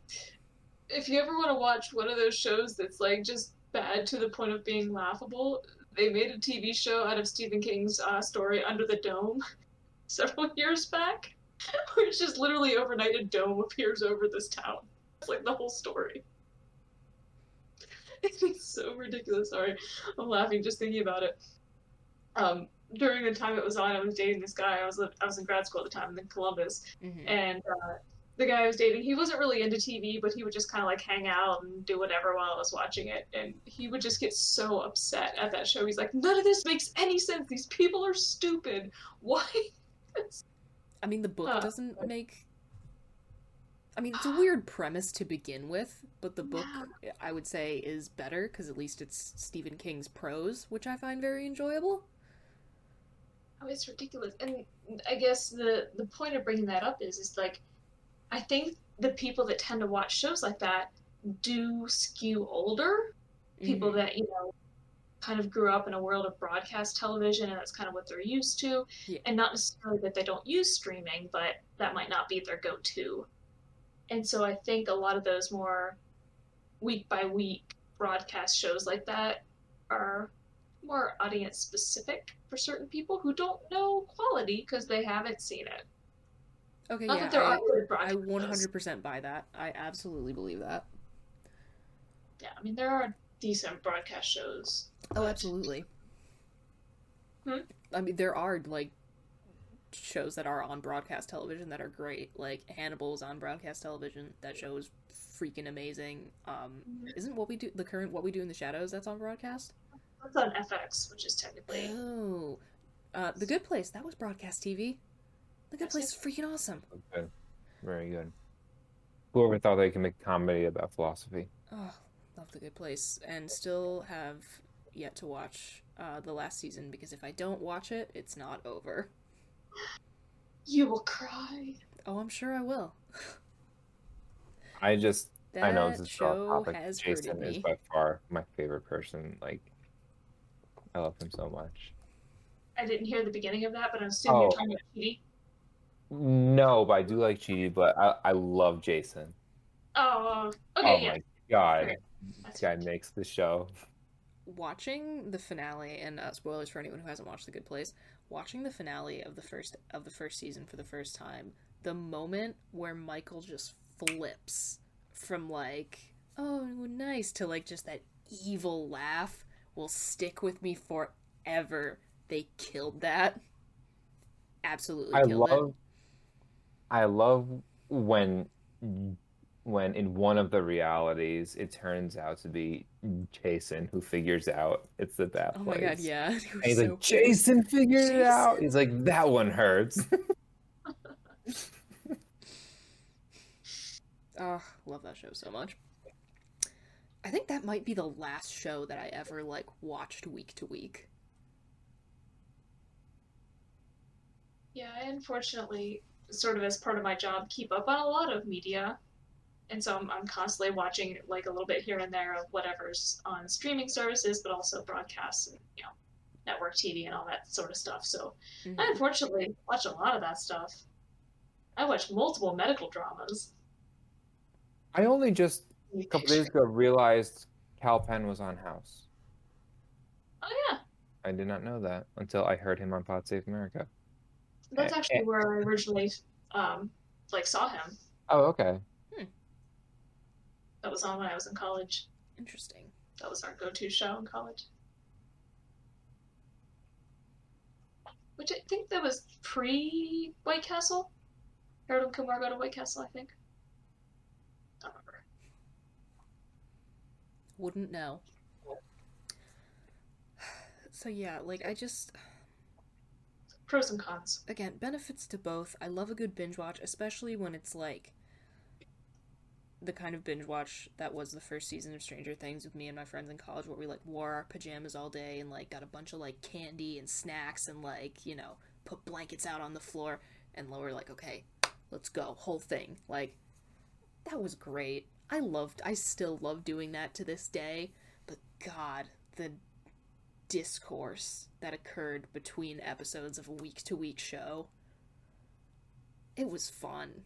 if you ever want to watch one of those shows that's like just bad to the point of being laughable, they made a TV show out of Stephen King's uh, story Under the Dome several years back, where it's just literally overnight a dome appears over this town. It's like the whole story. It's so ridiculous. Sorry, I'm laughing just thinking about it. Um, during the time it was on, I was dating this guy. I was I was in grad school at the time in Columbus, Mm-hmm. and uh, the guy I was dating, he wasn't really into TV, but he would just kind of like hang out and do whatever while I was watching it. And he would just get so upset at that show. He's like, none of this makes any sense. These people are stupid. Why? I mean, the book Uh, doesn't make. I mean, it's a weird premise to begin with, but the book, I would say, is better because at least it's Stephen King's prose, which I find very enjoyable. Oh, it's ridiculous. And I guess the the point of bringing that up is, is like, I think the people that tend to watch shows like that do skew older. People Mhm. that you know kind of grew up in a world of broadcast television, and that's kind of what they're used to. Yeah. And not necessarily that they don't use streaming, but that might not be their go-to. And so I think a lot of those more week by week broadcast shows like that are more audience specific for certain people who don't know quality because they haven't seen it. Okay, Not yeah, I, I 100% buy that. I absolutely believe that. Yeah, I mean there are decent broadcast shows. Oh, absolutely. Hmm? I mean, there are like shows that are on broadcast television that are great. Like Hannibal's on broadcast television. That show is freaking amazing. Um, isn't what we do the current what we do in the shadows that's on broadcast? That's on FX, which is technically Oh, uh, the Good Place that was broadcast TV. The Good Place is freaking awesome. Good. Very good. Whoever thought they could make comedy about philosophy? Oh, love the Good Place, and still have yet to watch uh, the last season because if I don't watch it, it's not over. you will cry. Oh, I'm sure I will. I just I know this is off show topic. has Jason is me. by far my favorite person. Like I love him so much. I didn't hear the beginning of that, but I'm assuming Oh. you're talking about Petey. No, but I do like Chidi, but I, I love Jason. Oh, okay, oh yeah. God. This guy makes the show. watching the finale and uh, spoilers for anyone who hasn't watched the good place watching the finale of the first of the first season for the first time the moment where michael just flips from like oh nice to like just that evil laugh will stick with me forever they killed that absolutely I killed love I love when when in one of the realities it turns out to be Jason who figures out it's the bad it oh my god yeah It And he's so like, Jason figured it out. He's like, that one hurts. Oh, love that show so much. I think that might be the last show that I ever like watched week to week. Yeah, I unfortunately, sort of as part of my job, keep up on a lot of media. And so I'm, I'm constantly watching like a little bit here and there of whatever's on streaming services, but also broadcasts and, you know, network TV and all that sort of stuff. So Mhm. I unfortunately watch a lot of that stuff. I watch multiple medical dramas. I only just a couple days ago realized Kal Penn was on House. Oh yeah, I did not know that until I heard him on Pod Save America. that's actually where I originally um like saw him. Oh, okay. That was on when I was in college. Interesting. That was our go-to show in college. Which I think that was pre White Castle. Harold and Kumar go to White Castle, I think. I don't remember. Wouldn't know. So yeah, like I just Pros and cons. again, benefits to both. I love a good binge watch, especially when it's like the kind of binge watch that was the first season of Stranger Things with me and my friends in college where we like wore our pajamas all day and like got a bunch of like candy and snacks and like, you know, put blankets out on the floor and lower like, okay, let's go, whole thing. Like that was great. I loved I still love doing that to this day, but god, the discourse that occurred between episodes of a week to week show. It was fun.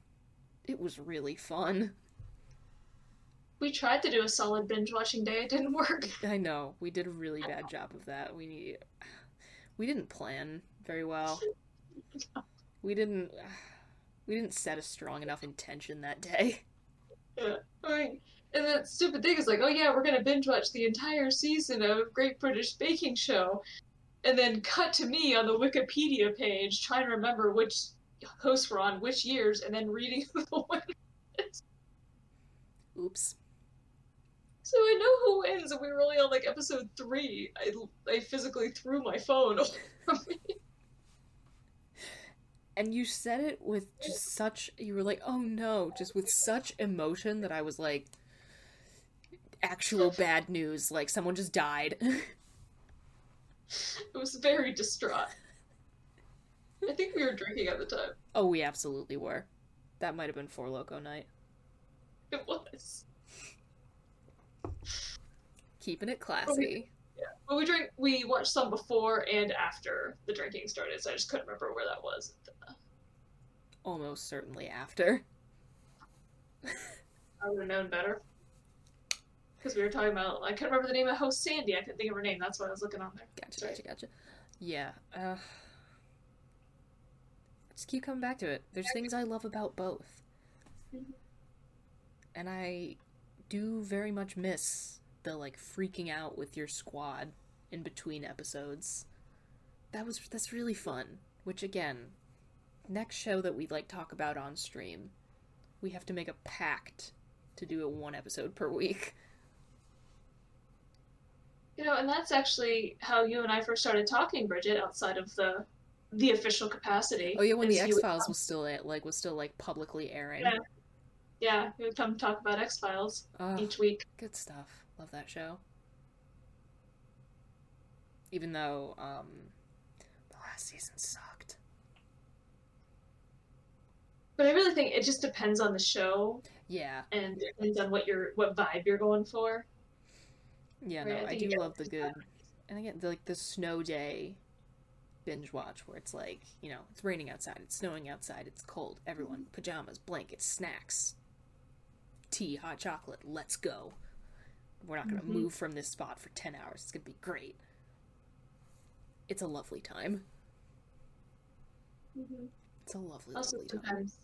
It was really fun. We tried to do a solid binge watching day. It didn't work. I know. We did a really bad job of that. We need we didn't plan very well. We didn't we didn't set a strong enough intention that day. Yeah. I mean, and that stupid thing is like, oh yeah, we're gonna binge watch the entire season of Great British Baking Show, and then cut to me on the Wikipedia page trying to remember which hosts were on which years, and then reading the one. Oops. So I know who wins, and we were only on like episode three. I, I physically threw my phone from me. And you said it with just such you were like, "Oh no," just with such emotion that I was like actual bad news, like someone just died. It was very distraught. I think we were drinking at the time. oh, we absolutely were. That might have been Four Loco night. It was. Keeping it classy. Yeah. But we drank. We watched some before and after the drinking started, so I just couldn't remember where that was. Almost certainly after. I would have known better. Because we were talking about, I couldn't remember the name of host Sandi. I couldn't think of her name. That's why I was looking on there. Gotcha, Sorry. gotcha, gotcha. Yeah. Uh, just keep coming back to it. There's things I love about both. And I do very much miss the like freaking out with your squad in between episodes. That was that's really fun. Which again, next show that we like talk about on stream, we have to make a pact to do it one episode per week. You know, and that's actually how you and I first started talking, Bridget, outside of the the official capacity. Oh yeah, when the X Files was still at, like was still like publicly airing. Yeah. Yeah, we would come talk about X Files Oh, each week. good stuff. Love that show. Even though um the last season sucked. But I really think it just depends on the show Yeah. and it depends on what you're what vibe you're going for. Yeah, Right, no, I I do love the good and again the, like the snow day binge watch where it's like, you know, it's raining outside, it's snowing outside, it's cold, everyone, pajamas, blankets, snacks, tea, hot chocolate, let's go. We're not gonna Mhm. move from this spot for ten hours. It's gonna be great. It's a lovely time. It's a lovely, Also, lovely time. sometimes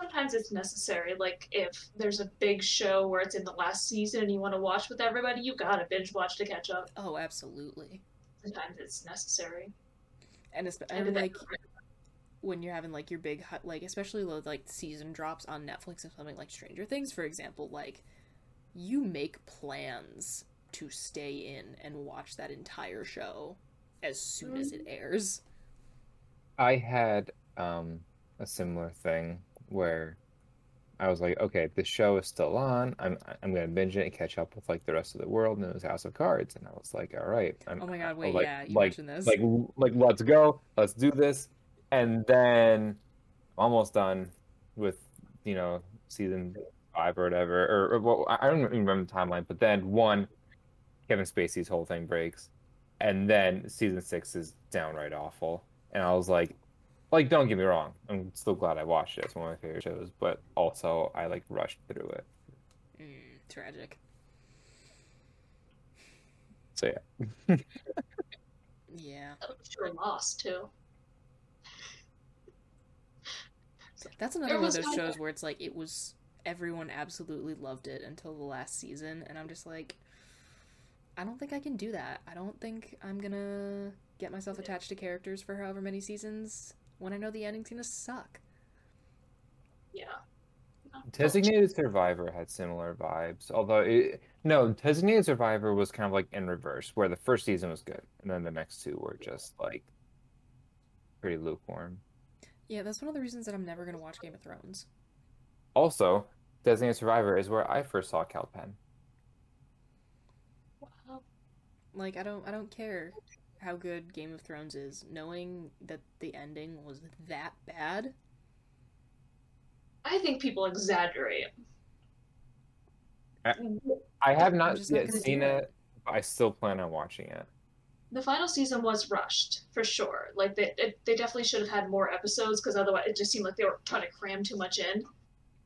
sometimes it's necessary. Like if there's a big show where it's in the last season and you want to watch with everybody, you gotta binge watch to catch up. Oh, absolutely. Sometimes it's necessary. And, espe- And like when you're having like your big like especially like season drops on Netflix and something like Stranger Things for example, like you make plans to stay in and watch that entire show as soon as it airs. I had um, a similar thing where I was like, okay, the show is still on. I'm I'm gonna binge it and catch up with like the rest of the world, and it was House of Cards, and I was like, all right, I'm Oh my God, wait, like, yeah, you like, mentioned this. like like let's go, let's do this, and then almost done with you know season five or whatever, or, or well, I I don't even remember the timeline, but then one, Kevin Spacey's whole thing breaks, and then season six is downright awful, and I was like, like don't get me wrong, I'm still glad I watched it. It's one of my favorite shows, but also I like rushed through it. Mm, tragic. So yeah. Yeah. I'm sure lost too. That's another one of those shows where it's like it was everyone absolutely loved it until the last season, and I'm just like, I don't think I can do that. I don't think I'm gonna get myself attached to characters for however many seasons when I know the ending's gonna suck. Yeah. Designated Survivor had similar vibes, although it, no, Designated Survivor was kind of like in reverse, where the first season was good, and then the next two were just like pretty lukewarm. Yeah, that's one of the reasons that I'm never gonna watch Game of Thrones. Also, Designated Survivor is where I first saw Kal Penn. Wow. Like I don't I don't care how good Game of Thrones is, knowing that the ending was that bad. I think people exaggerate. I, I have not just not yet seen it. it, but I still plan on watching it. The final season was rushed for sure. Like they it, they definitely should have had more episodes because otherwise it just seemed like they were trying to cram too much in,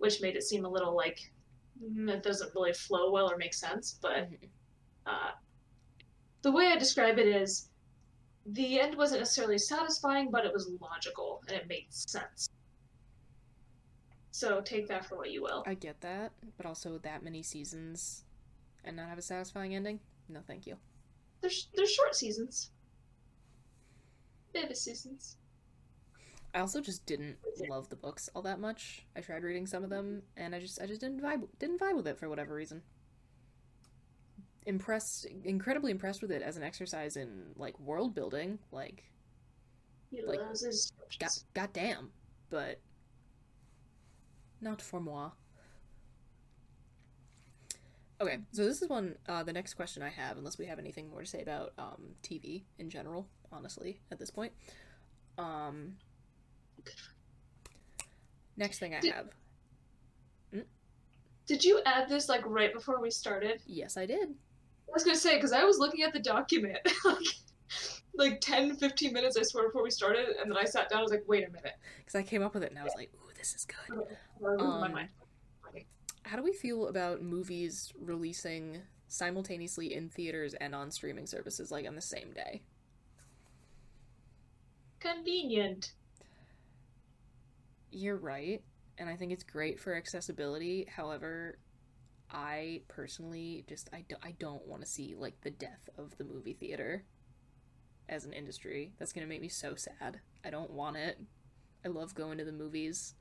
which made it seem a little like mm, it doesn't really flow well or make sense. But Mhm. uh, the way I describe it is the end wasn't necessarily satisfying, but it was logical and it made sense. So take that for what you will. I get that, but also that many seasons and not have a satisfying ending? No, thank you. There's there's short seasons. Baby seasons. I also just didn't love the books all that much. I tried reading some of them, and I just I just didn't vibe didn't vibe with it for whatever reason. Impressed, incredibly impressed with it as an exercise in like world building, like He Like, god goddamn, but not for moi. Okay, so this is one. Uh, the next question I have, unless we have anything more to say about um, TV in general, honestly, at this point. Um, next thing I Did- have. Did you add this like right before we started? Yes, I did. I was gonna say because I was looking at the document like like 10, 15 minutes I swear before we started, and then I sat down. I was like, wait a minute. Because I came up with it and I was like, ooh, this is good. I lose my Um, mind. How do we feel about movies releasing simultaneously in theaters and on streaming services, like on the same day? Convenient. You're right, and I think it's great for accessibility. However, I personally just I, do, I don't want to see like the death of the movie theater as an industry. That's going to make me so sad. I don't want it. I love going to the movies.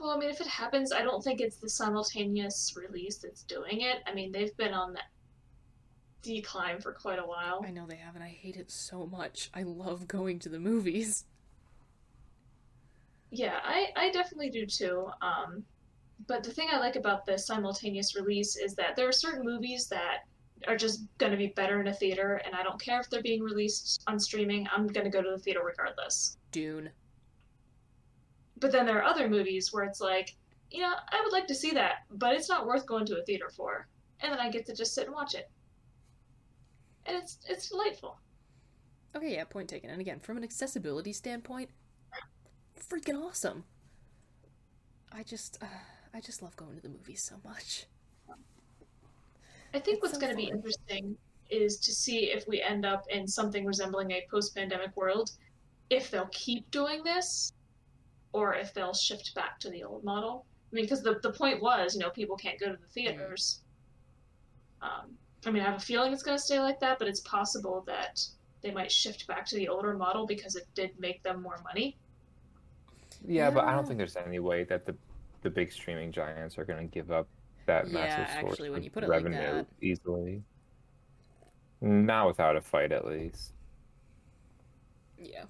Well, I mean, if it happens, I don't think it's the simultaneous release that's doing it. I mean, they've been on that decline for quite a while. I know they have and I hate it so much. I love going to the movies. Yeah, I, I definitely do too. Um, but the thing I like about the simultaneous release is that there are certain movies that are just going to be better in a theater, and I don't care if they're being released on streaming. I'm going to go to the theater regardless. Dune. But then there are other movies where it's like, you know, I would like to see that, but it's not worth going to a theater for. And then I get to just sit and watch it. And it's it's delightful. Okay, yeah, point taken. And again, from an accessibility standpoint, freaking awesome. I just, uh, I just love going to the movies so much. I think It's what's so going to be interesting is to see if we end up in something resembling a post-pandemic world, if they'll keep doing this, or if they'll shift back to the old model. I mean, because the the point was, you know, people can't go to the theaters. Um, I mean, I have a feeling it's going to stay like that, but it's possible that they might shift back to the older model because it did make them more money. Yeah, but I don't think there's any way that the the big streaming giants are going to give up that Yeah, massive source actually, when of you put it like revenue that. easily. Not without a fight, at least. Yeah.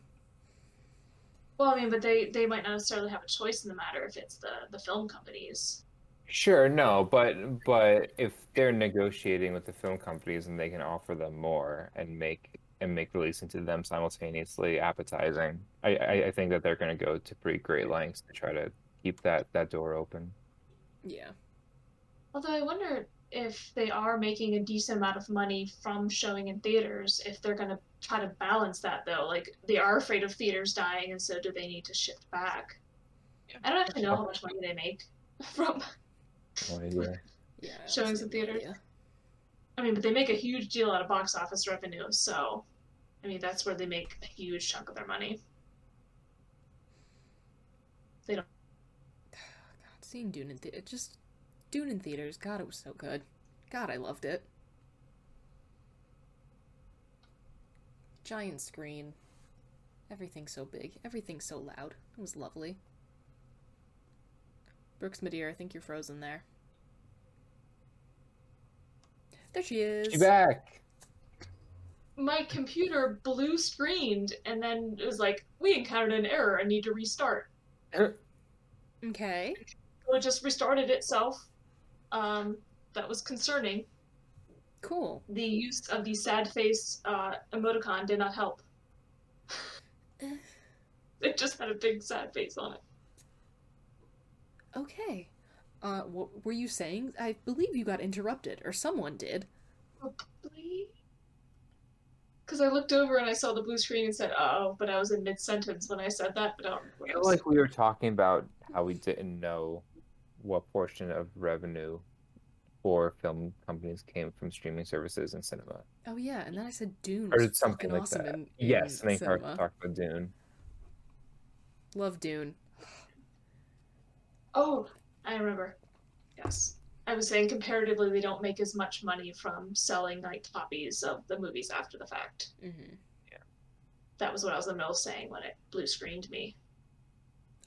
Well, I mean, but they they might not necessarily have a choice in the matter if it's the the film companies. Sure, no, but but if they're negotiating with the film companies and they can offer them more and make and make releasing to them simultaneously appetizing, I I, I think that they're going to go to pretty great lengths to try to keep that that door open. Yeah. Although I wonder if they are making a decent amount of money from showing in theaters, if they're going to try to balance that though. Like they are afraid of theaters dying, and so do they need to shift back? I don't actually know how much money they make. from No idea. Yeah. I showings in theaters. idea. I mean, but they make a huge deal out of box office revenue, so I mean that's where they make a huge chunk of their money. They don't. God, seeing Dune in the- it just Dune in theaters. God, it was so good. God, I loved it. Giant screen. Everything's so big. Everything's so loud. It was lovely. Brooks Madeira, I think you're frozen there. There she is. She back. My computer blue screened, and then it was like, "We encountered an error and need to restart." Okay. So it just restarted itself. Um, that was concerning. Cool. The use of the sad face uh, emoticon did not help. it just had a big sad face on it. Okay. Uh, what were you saying? I believe you got interrupted, or someone did. Probably. Because I looked over and I saw the blue screen and said, uh "Oh," but I was in mid sentence when I said that. But I don't I feel like we were talking about how we didn't know what portion of revenue for film companies came from streaming services and cinema. Oh yeah, and then I said Dune Or something like awesome that. in, in yes, and then Clark talked about Dune. Love Dune. Oh, I remember. Yes. I was saying comparatively, they don't make as much money from selling like copies of the movies after the fact. hmm That was what I was in the middle of saying when it blue screened me.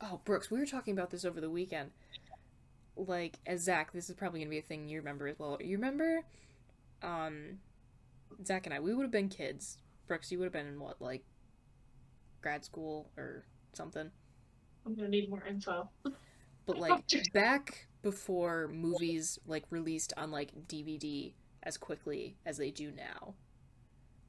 Oh, Brooks, we were talking about this over the weekend. Like, as Zach, this is probably gonna be a thing you remember as well. You remember, um, Zach and I, we would have been kids. Brooks, you would have been in what, like, grad school or something? I'm gonna need more info. But like back before movies like released on like DVD as quickly as they do now.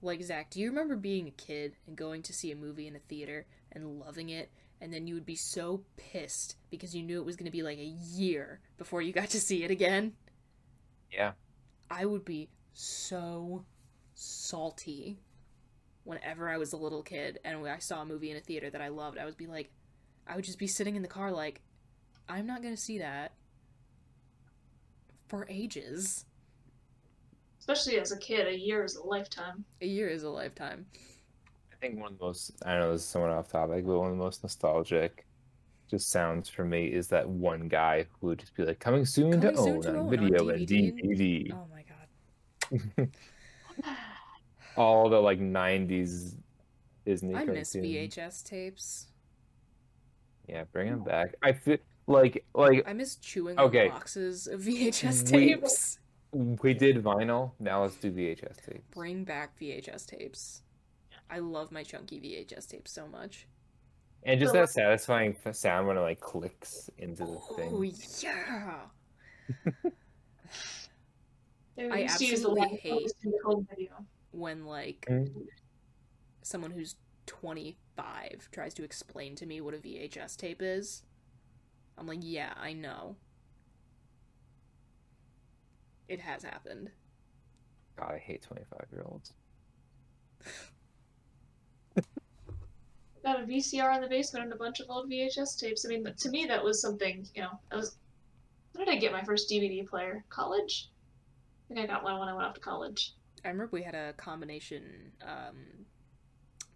Like Zach, do you remember being a kid and going to see a movie in a theater and loving it and then you would be so pissed because you knew it was going to be like a year before you got to see it again? Yeah. I would be so salty whenever I was a little kid and I saw a movie in a theater that I loved. I would be like, I would just be sitting in the car like, I'm not going to see that for ages. Especially as a kid, a year is a lifetime. A year is a lifetime. I think one of the most, I know this is somewhat off topic, but one of the most nostalgic just sounds for me is that one guy who would just be like, coming soon Coming to soon own to on own on video and DVD and- DVD. Oh my god. All the like 90s Disney I miss cartoons. VHS tapes. Yeah, bring them back. I feel like, like I miss chewing Okay. on boxes of VHS tapes. we did vinyl, now let's do VHS tape. Bring back VHS tapes. I love my chunky VHS tapes so much. And just that satisfying sound when it like clicks into the Oh thing. yeah. I used to use the absolutely hate in the home video. when like Mm. someone who's 25 tries to explain to me what a VHS tape is. I'm like, yeah, I know. It has happened. God, I hate 25 year olds. Got a VCR in the basement and a bunch of old VHS tapes. I mean, to me, that was something, you know, I was. When did I get my first DVD player? College? I think I got one when I went off to college. I remember we had a combination um,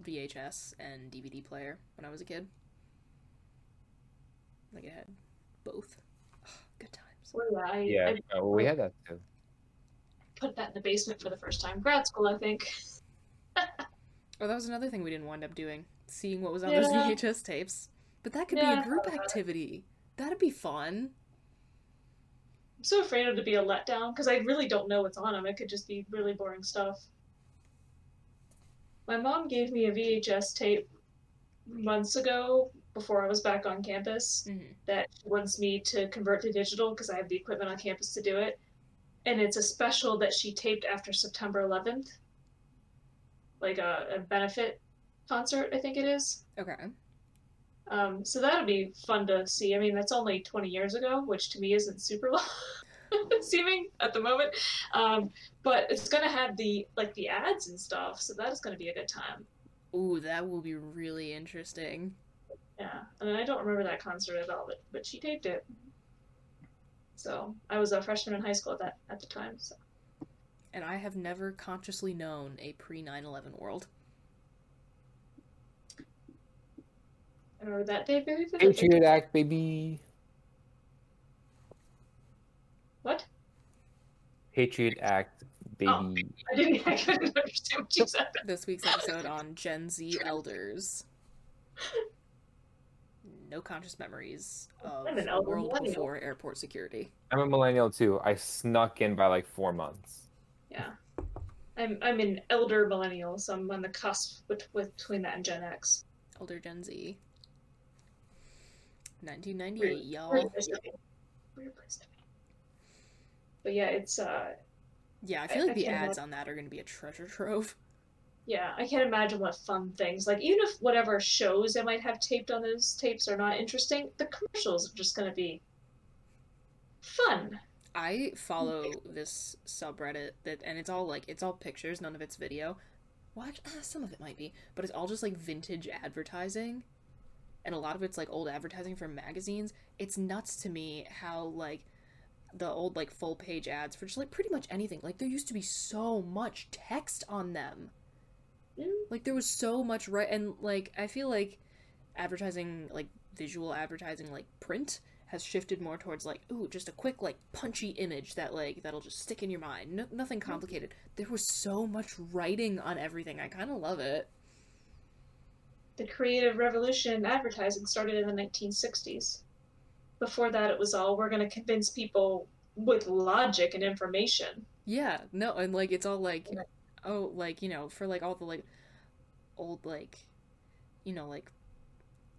VHS and DVD player when I was a kid. Like it had both. Good times. Well, yeah, I, Yeah, I oh, we had that too. put that in the basement for the first time. Grad school, I think. Oh, that was another thing we didn't wind up doing. Seeing what was on those VHS tapes. But that could Yeah, be a group thought it. activity. That'd be fun. I'm so afraid of to be a letdown because I really don't know what's on them. It could just be really boring stuff. My mom gave me a VHS tape months ago before I was back on campus Mhm. that wants me to convert to digital because I have the equipment on campus to do it. And it's a special that she taped after September 11th, like a, a benefit concert, I think it is. Okay. Um, so that'll be fun to see. I mean, that's only 20 years ago, which to me isn't super long seeming at the moment. Um, but it's gonna have the like the ads and stuff, so that is gonna be a good time. Ooh, that will be really interesting. Yeah, and I don't remember that concert at all, but but she taped it. So I was a freshman in high school at that at the time. So And I have never consciously known a pre 9 11 world. I remember that day very vividly. Patriot Act, baby. What? Patriot Act, baby. Oh. I didn't. I couldn't understand what you said. This week's episode on Gen Z elders. No conscious memories of I'm an a world millennial. before airport security. I'm a millennial too. I snuck in by like four months. Yeah. I'm I'm an elder millennial, so I'm on the cusp bet- with, between that and Gen X. Elder Gen Z. 1998, Weird- y'all. Weird place to be. Weird place to be. But yeah, it's uh Yeah, I I- feel like I the ads imagine- on that are going to be a treasure trove. Yeah, I can't imagine what fun things like even if whatever shows they might have taped on those tapes are not interesting, the commercials are just gonna be fun. I follow this subreddit that, and it's all like it's all pictures, none of it's video. Well, actually, ah, some of it might be, but it's all just like vintage advertising, and a lot of it's like old advertising from magazines. It's nuts to me how like the old like full page ads for just like pretty much anything. Like there used to be so much text on them. Like there was so much right, and like I feel like advertising, like visual advertising, like print has shifted more towards like ooh just a quick like punchy image that like that'll just stick in your mind. No, nothing complicated. There was so much writing on everything. I kind of love it. The creative revolution in advertising started in the 1960s. Before that, it was all we're going to convince people with logic and information. yeah. No and like it's all like oh like you know for like all the like old like you know like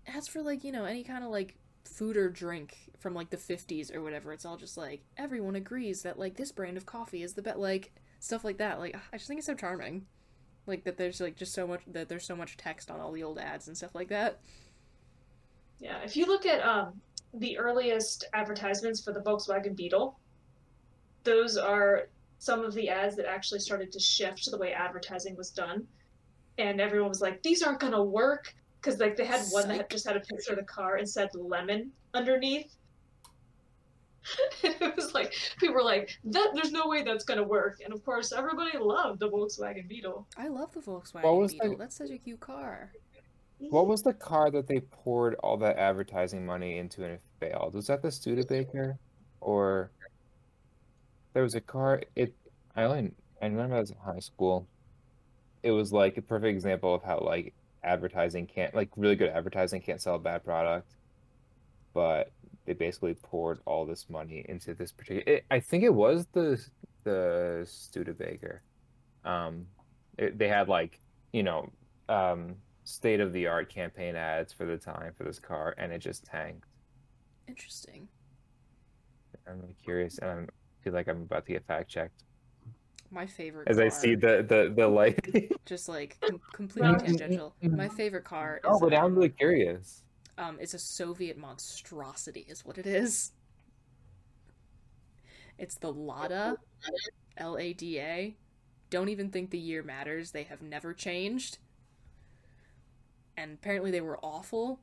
as for like you know any kind of like food or drink from like the 50s or whatever it's all just like everyone agrees that like this brand of coffee is the best like stuff like that. Like i just think it's so charming. Like that there's like just so much that there's so much text on all the old ads and stuff like that. Yeah, if you look at um, the earliest advertisements for the Volkswagen Beetle, those are some of the ads that actually started to shift the way advertising was done. And everyone was like, these aren't going to work. Because like they had one that had just had a picture of the car and said lemon underneath. it was like people were like, "That there's no way that's gonna work." And of course, everybody loved the Volkswagen Beetle. i love the volkswagen What was beetle the- that's such a cute car What was the car that they poured all that advertising money into and it failed? Was that the Studebaker? Or there was a car it I only I remember I was in high school. It was like a perfect example of how like advertising can't like really good advertising can't sell a bad product. But they basically poured all this money into this particular it, I think it was the the Studebaker. Um it, they had like, you know, um state of the art campaign ads for the time for this car and it just tanked. interesting I'm really curious and I feel like I'm about to get fact checked my favorite as car, I see the the the light. just like com- completely Mhm, tangential my favorite car oh, is but now um, I'm really curious. Um, it's a Soviet monstrosity, is what it is. It's the Lada, L A D A. Don't even think the year matters. They have never changed. And apparently they were awful,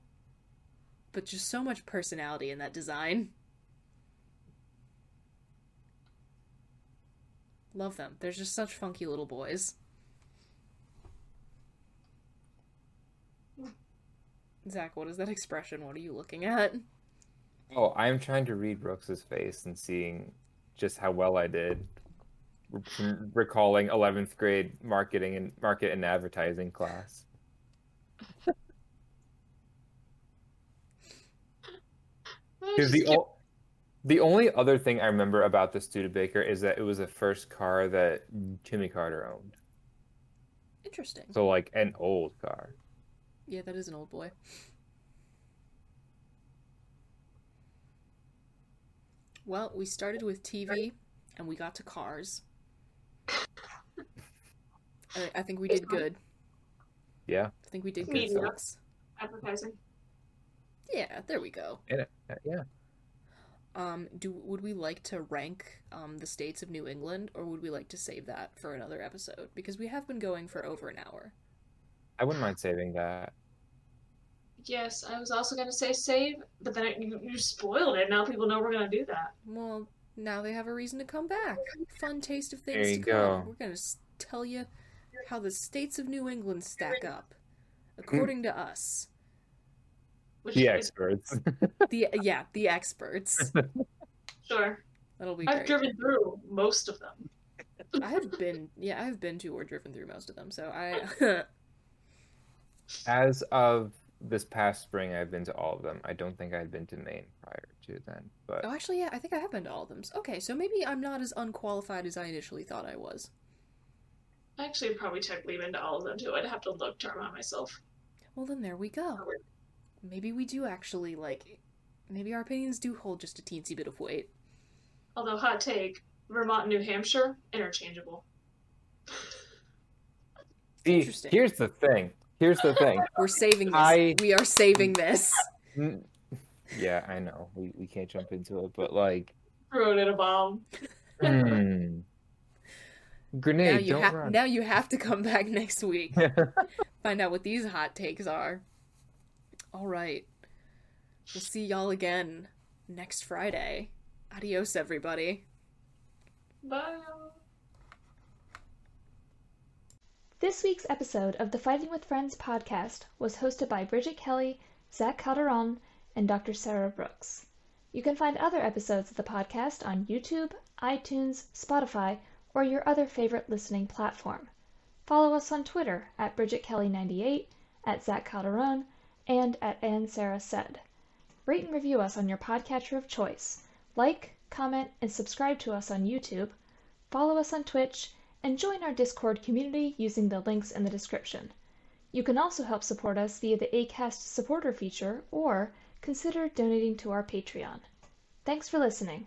but just so much personality in that design. Love them. They're just such funky little boys. Zach, what is that expression? What are you looking at? Oh, I'm trying to read Brooks's face and seeing just how well I did. Re- Recalling 11th grade marketing and market and advertising class. Oh, because the o- the only other thing I remember about the Studebaker is that it was the first car that Jimmy Carter owned. Interesting. So like an old car. Yeah, that is an old boy. Well, we started with TV and we got to cars. I, I think we did good. Yeah. I think we did good, Media. folks. advertising. Yeah, there we go. And it- yeah. Um, do would we like to rank um the states of New England, or would we like to save that for another episode? Because we have been going for over an hour. I wouldn't mind saving that. Yes, I was also gonna say save, but then it, you, you spoiled it. Now people know we're gonna do that. Well, now they have a reason to come back. Fun taste of things There you to come. go. We're gonna tell you how the states of New England stack up, according to us. Which The experts. The yeah, the experts. sure. That'll be I've great. driven through most of them. I have been yeah, I've been to or driven through most of them. So I As of this past spring, I've been to all of them. I don't think I'd been to Maine prior to then, but Oh, actually, yeah, I think I have been to all of them. Okay, so maybe I'm not as unqualified as I initially thought I was. I actually probably technically been to all of them too. I'd have to look to remind myself. Well, then there we go. Maybe we do actually like. Maybe our opinions do hold just a teensy bit of weight. Although hot take, Vermont and New Hampshire interchangeable. See, Interesting. here's the thing. Here's the thing. We're saving this. I- We are saving this. Mm, yeah, I know. We we can't jump into it, but like, Threw it in a bomb. now grenade, you don't have run. now you have to come back next week. Find out what these hot takes are. All right. We'll see y'all again next Friday. Adios, everybody. Bye. This week's episode of the Fighting with Friends podcast was hosted by Bridget Kelly, Zach Calderon, and Dr. Sarah Brooks. You can find other episodes of the podcast on YouTube, iTunes, Spotify, or your other favorite listening platform. Follow us on Twitter at Bridget Kelly98, at Zach Calderon, and at Ann Sarah Said. Rate and review us on your podcatcher of choice. Like, comment, and subscribe to us on YouTube. Follow us on Twitch and join our Discord community using the links in the description. You can also help support us via the ACAST supporter feature or consider donating to our Patreon. Thanks for listening.